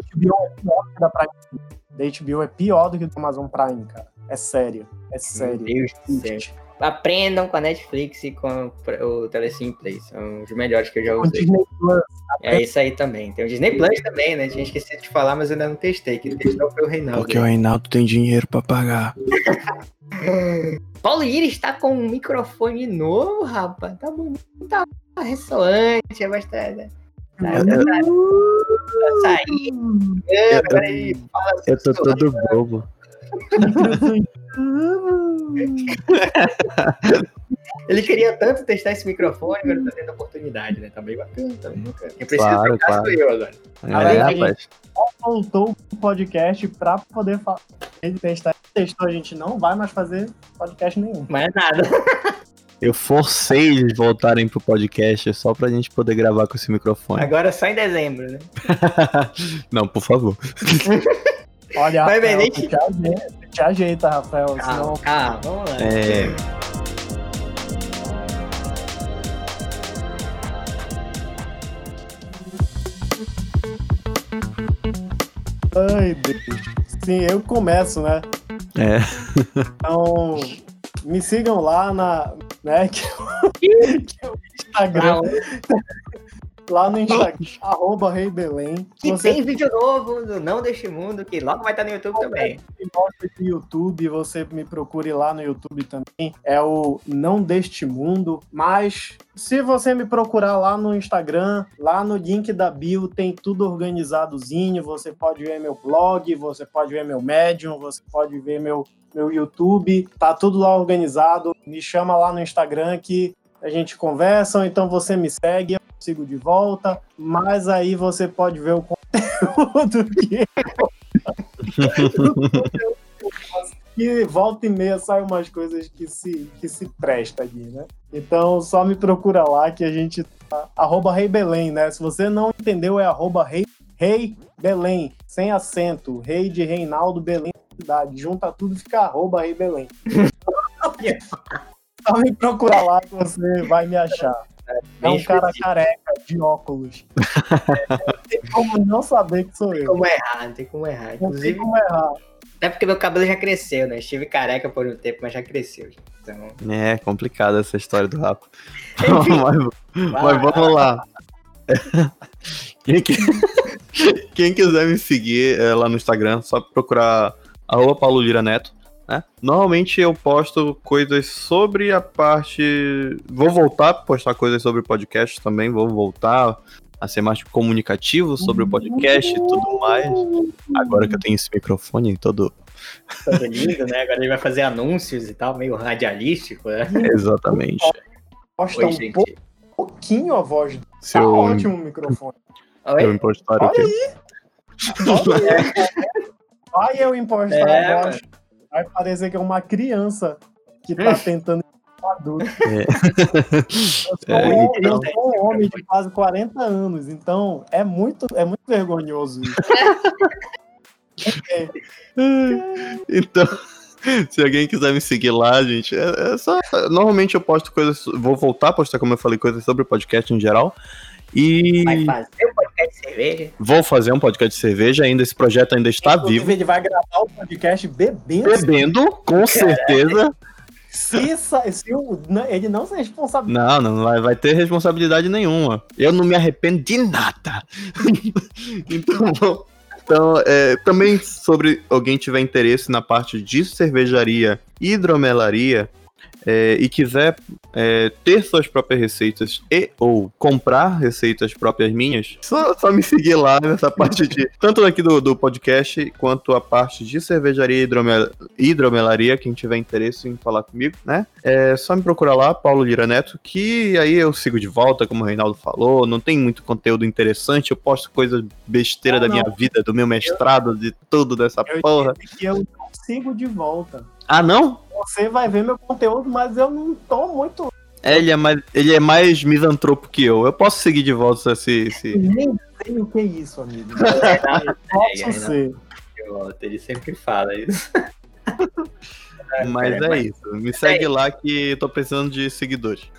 Speaker 2: Da, da HBO é pior do que do Amazon Prime, cara. É sério. É sério. Meu Deus do céu.
Speaker 1: Aprendam com a Netflix e com o Telecine Play. São os melhores que eu já usei. Disney Plus. É isso aí também. Tem o Disney Plus também, né? Tinha esquecido de falar, mas eu ainda não testei. Quem testou foi o Reinaldo.
Speaker 3: Porque o Reinaldo tem dinheiro pra pagar.
Speaker 1: Paulo Iris está com um microfone novo, rapaz. Tá bonito, tá ressoante, é bastante. Tá, tá, tá, saindo.
Speaker 3: Eu, eu tô todo bobo.
Speaker 1: Ele queria tanto testar esse microfone, mas não tá tendo oportunidade, né? Tá bem bacana. Quem precisa
Speaker 3: claro, trocar claro. sou eu agora.
Speaker 2: É, Além rapaz. voltou o podcast pra poder falar. Ele testar, testou, a gente não vai mais fazer podcast nenhum.
Speaker 1: Mas é nada.
Speaker 3: Eu forcei eles voltarem pro podcast só pra gente poder gravar com esse microfone.
Speaker 1: Agora só em dezembro, né?
Speaker 3: não, por favor.
Speaker 2: Olha, Vai Rafael, te... te, ajeita, te ajeita, Rafael.
Speaker 1: Calma, senão... calma, vamos lá.
Speaker 3: É...
Speaker 2: Ai, Deus. Sim, eu começo, né?
Speaker 3: É.
Speaker 2: Então, me sigam lá na, né, que, é o, que é o Instagram. Lá no Instagram, arroba Rei Belém.
Speaker 1: Que
Speaker 2: Você
Speaker 1: tem vídeo novo do Não Deste Mundo, que logo vai estar no YouTube também.
Speaker 2: de YouTube, você me procure lá no YouTube também. É o Não Deste Mundo. Mas se você me procurar lá no Instagram, lá no link da bio, tem tudo organizadozinho. Você pode ver meu blog, você pode ver meu Medium, você pode ver meu, meu YouTube. Tá tudo lá organizado. Me chama lá no Instagram que a gente conversa, ou então você me segue, eu sigo de volta. Mas aí você pode ver o conteúdo que que volta e meia saem umas coisas que se, que se presta ali, né? Então só me procura lá que a gente tá. Arroba Rei Belém, né? Se você não entendeu, é arroba Rei, Rei Belém, sem acento. Rei de Reinaldo Belém cidade. Junta tudo fica arroba Rei Belém. só me procura lá que você vai me achar. É
Speaker 1: Bem
Speaker 2: um cara
Speaker 1: específico.
Speaker 2: careca de óculos. Não tem como não saber que sou
Speaker 1: Não tem
Speaker 2: eu.
Speaker 1: como errar, não tem como errar.
Speaker 2: Não tem
Speaker 1: Inclusive,
Speaker 2: como errar.
Speaker 1: até porque meu cabelo já cresceu, né? Estive careca por um tempo, mas já cresceu. Então,
Speaker 3: É complicada essa história do Rafa.
Speaker 1: Enfim.
Speaker 3: mas, mas vamos lá. Quem, que- quem quiser me seguir é, lá no Instagram, só procurar arroba Paulo Lira Neto. Né? Normalmente eu posto coisas sobre a parte. Vou voltar a postar coisas sobre o podcast também, vou voltar a ser mais comunicativo sobre o podcast e tudo mais. Agora que eu tenho esse microfone todo.
Speaker 1: todo lindo, né? Agora ele vai fazer anúncios e tal, meio radialístico, né?
Speaker 3: Exatamente.
Speaker 2: Posta
Speaker 1: Oi,
Speaker 2: um pou- pouquinho a voz. Tá
Speaker 3: Seu,
Speaker 2: ótimo o microfone.
Speaker 1: Oi?
Speaker 3: impostor o
Speaker 2: Olha
Speaker 3: quê?
Speaker 2: Olha aí. Vai eu impostar
Speaker 1: É,
Speaker 2: a voz. Vai parecer que é uma criança que tá tentando ser um adulto. Eu sou,
Speaker 3: É,
Speaker 2: um,
Speaker 3: então.
Speaker 2: eu sou um homem de quase 40 anos, então é muito, é muito vergonhoso isso.
Speaker 3: Então, se alguém quiser me seguir lá, gente, é, é só. Normalmente eu posto coisas. Vou voltar a postar, como eu falei, coisas sobre o podcast em geral. E
Speaker 1: Vai fazer podcast de cerveja?
Speaker 3: vou fazer um podcast de cerveja ainda. Esse projeto ainda está
Speaker 2: Inclusive,
Speaker 3: vivo.
Speaker 2: ele vai gravar o podcast bebendo.
Speaker 3: Bebendo, com certeza.
Speaker 2: Se, se o- ele não se responsabiliza.
Speaker 3: Não, não vai, vai ter responsabilidade nenhuma. Eu não me arrependo de nada. então, então é, também sobre alguém tiver interesse na parte de cervejaria e hidromelaria é, e quiser é, ter suas próprias receitas e ou comprar receitas próprias minhas, só, só me seguir lá nessa parte de tanto daqui do, do podcast quanto a parte de cervejaria e hidromel- hidromelaria, quem tiver interesse em falar comigo, né? É só me procurar lá, Paulo Lira Neto, que aí eu sigo de volta, como o Reinaldo falou. Não tem muito conteúdo interessante, eu posto coisas besteira
Speaker 2: Ah,
Speaker 3: da minha vida, do meu mestrado, de tudo dessa
Speaker 2: Eu
Speaker 3: porra.
Speaker 2: que eu não sigo de volta.
Speaker 3: Ah, não?
Speaker 2: Você vai ver meu conteúdo, mas eu não tô muito.
Speaker 3: Ele é mais, ele é mais misantropo que eu. Eu posso seguir de volta se. se...
Speaker 2: Nem sei o que é isso, amigo.
Speaker 1: É,
Speaker 2: Posso
Speaker 1: é,
Speaker 2: ser.
Speaker 1: Ele sempre fala isso.
Speaker 3: Mas é isso. Me segue lá que eu tô precisando de seguidores.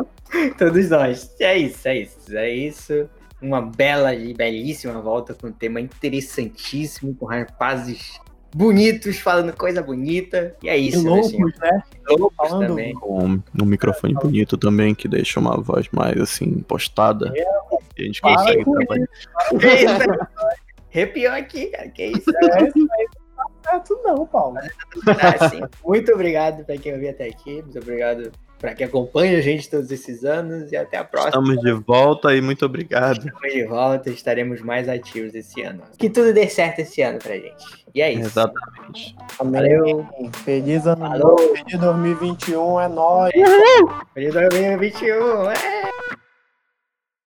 Speaker 1: Todos nós. É isso, é isso. É isso. Uma bela e belíssima volta com um tema interessantíssimo, com rapazes bonitos falando coisa bonita. E é
Speaker 2: E
Speaker 1: isso, né, senhor?
Speaker 2: loucos, né?
Speaker 1: Loucos
Speaker 2: Falando-
Speaker 1: também.
Speaker 3: Com um microfone bonito também, que deixa uma voz mais assim, postada. E a gente
Speaker 2: Para
Speaker 3: consegue trabalhar.
Speaker 1: Que isso? Arrepiou aqui, cara. Que isso?
Speaker 2: É, isso aí não tá certo, não, Paulo.
Speaker 1: Ah. Muito obrigado para quem ouviu até aqui. Muito obrigado para quem acompanha a gente todos esses anos. E até a próxima.
Speaker 3: Estamos de volta e muito obrigado.
Speaker 1: Estamos de volta. Estaremos mais ativos esse ano. Que tudo dê certo esse ano pra gente. E é isso.
Speaker 3: Exatamente.
Speaker 2: Amém. Feliz ano novo. Feliz 2021. É nóis.
Speaker 1: Feliz 2021. É!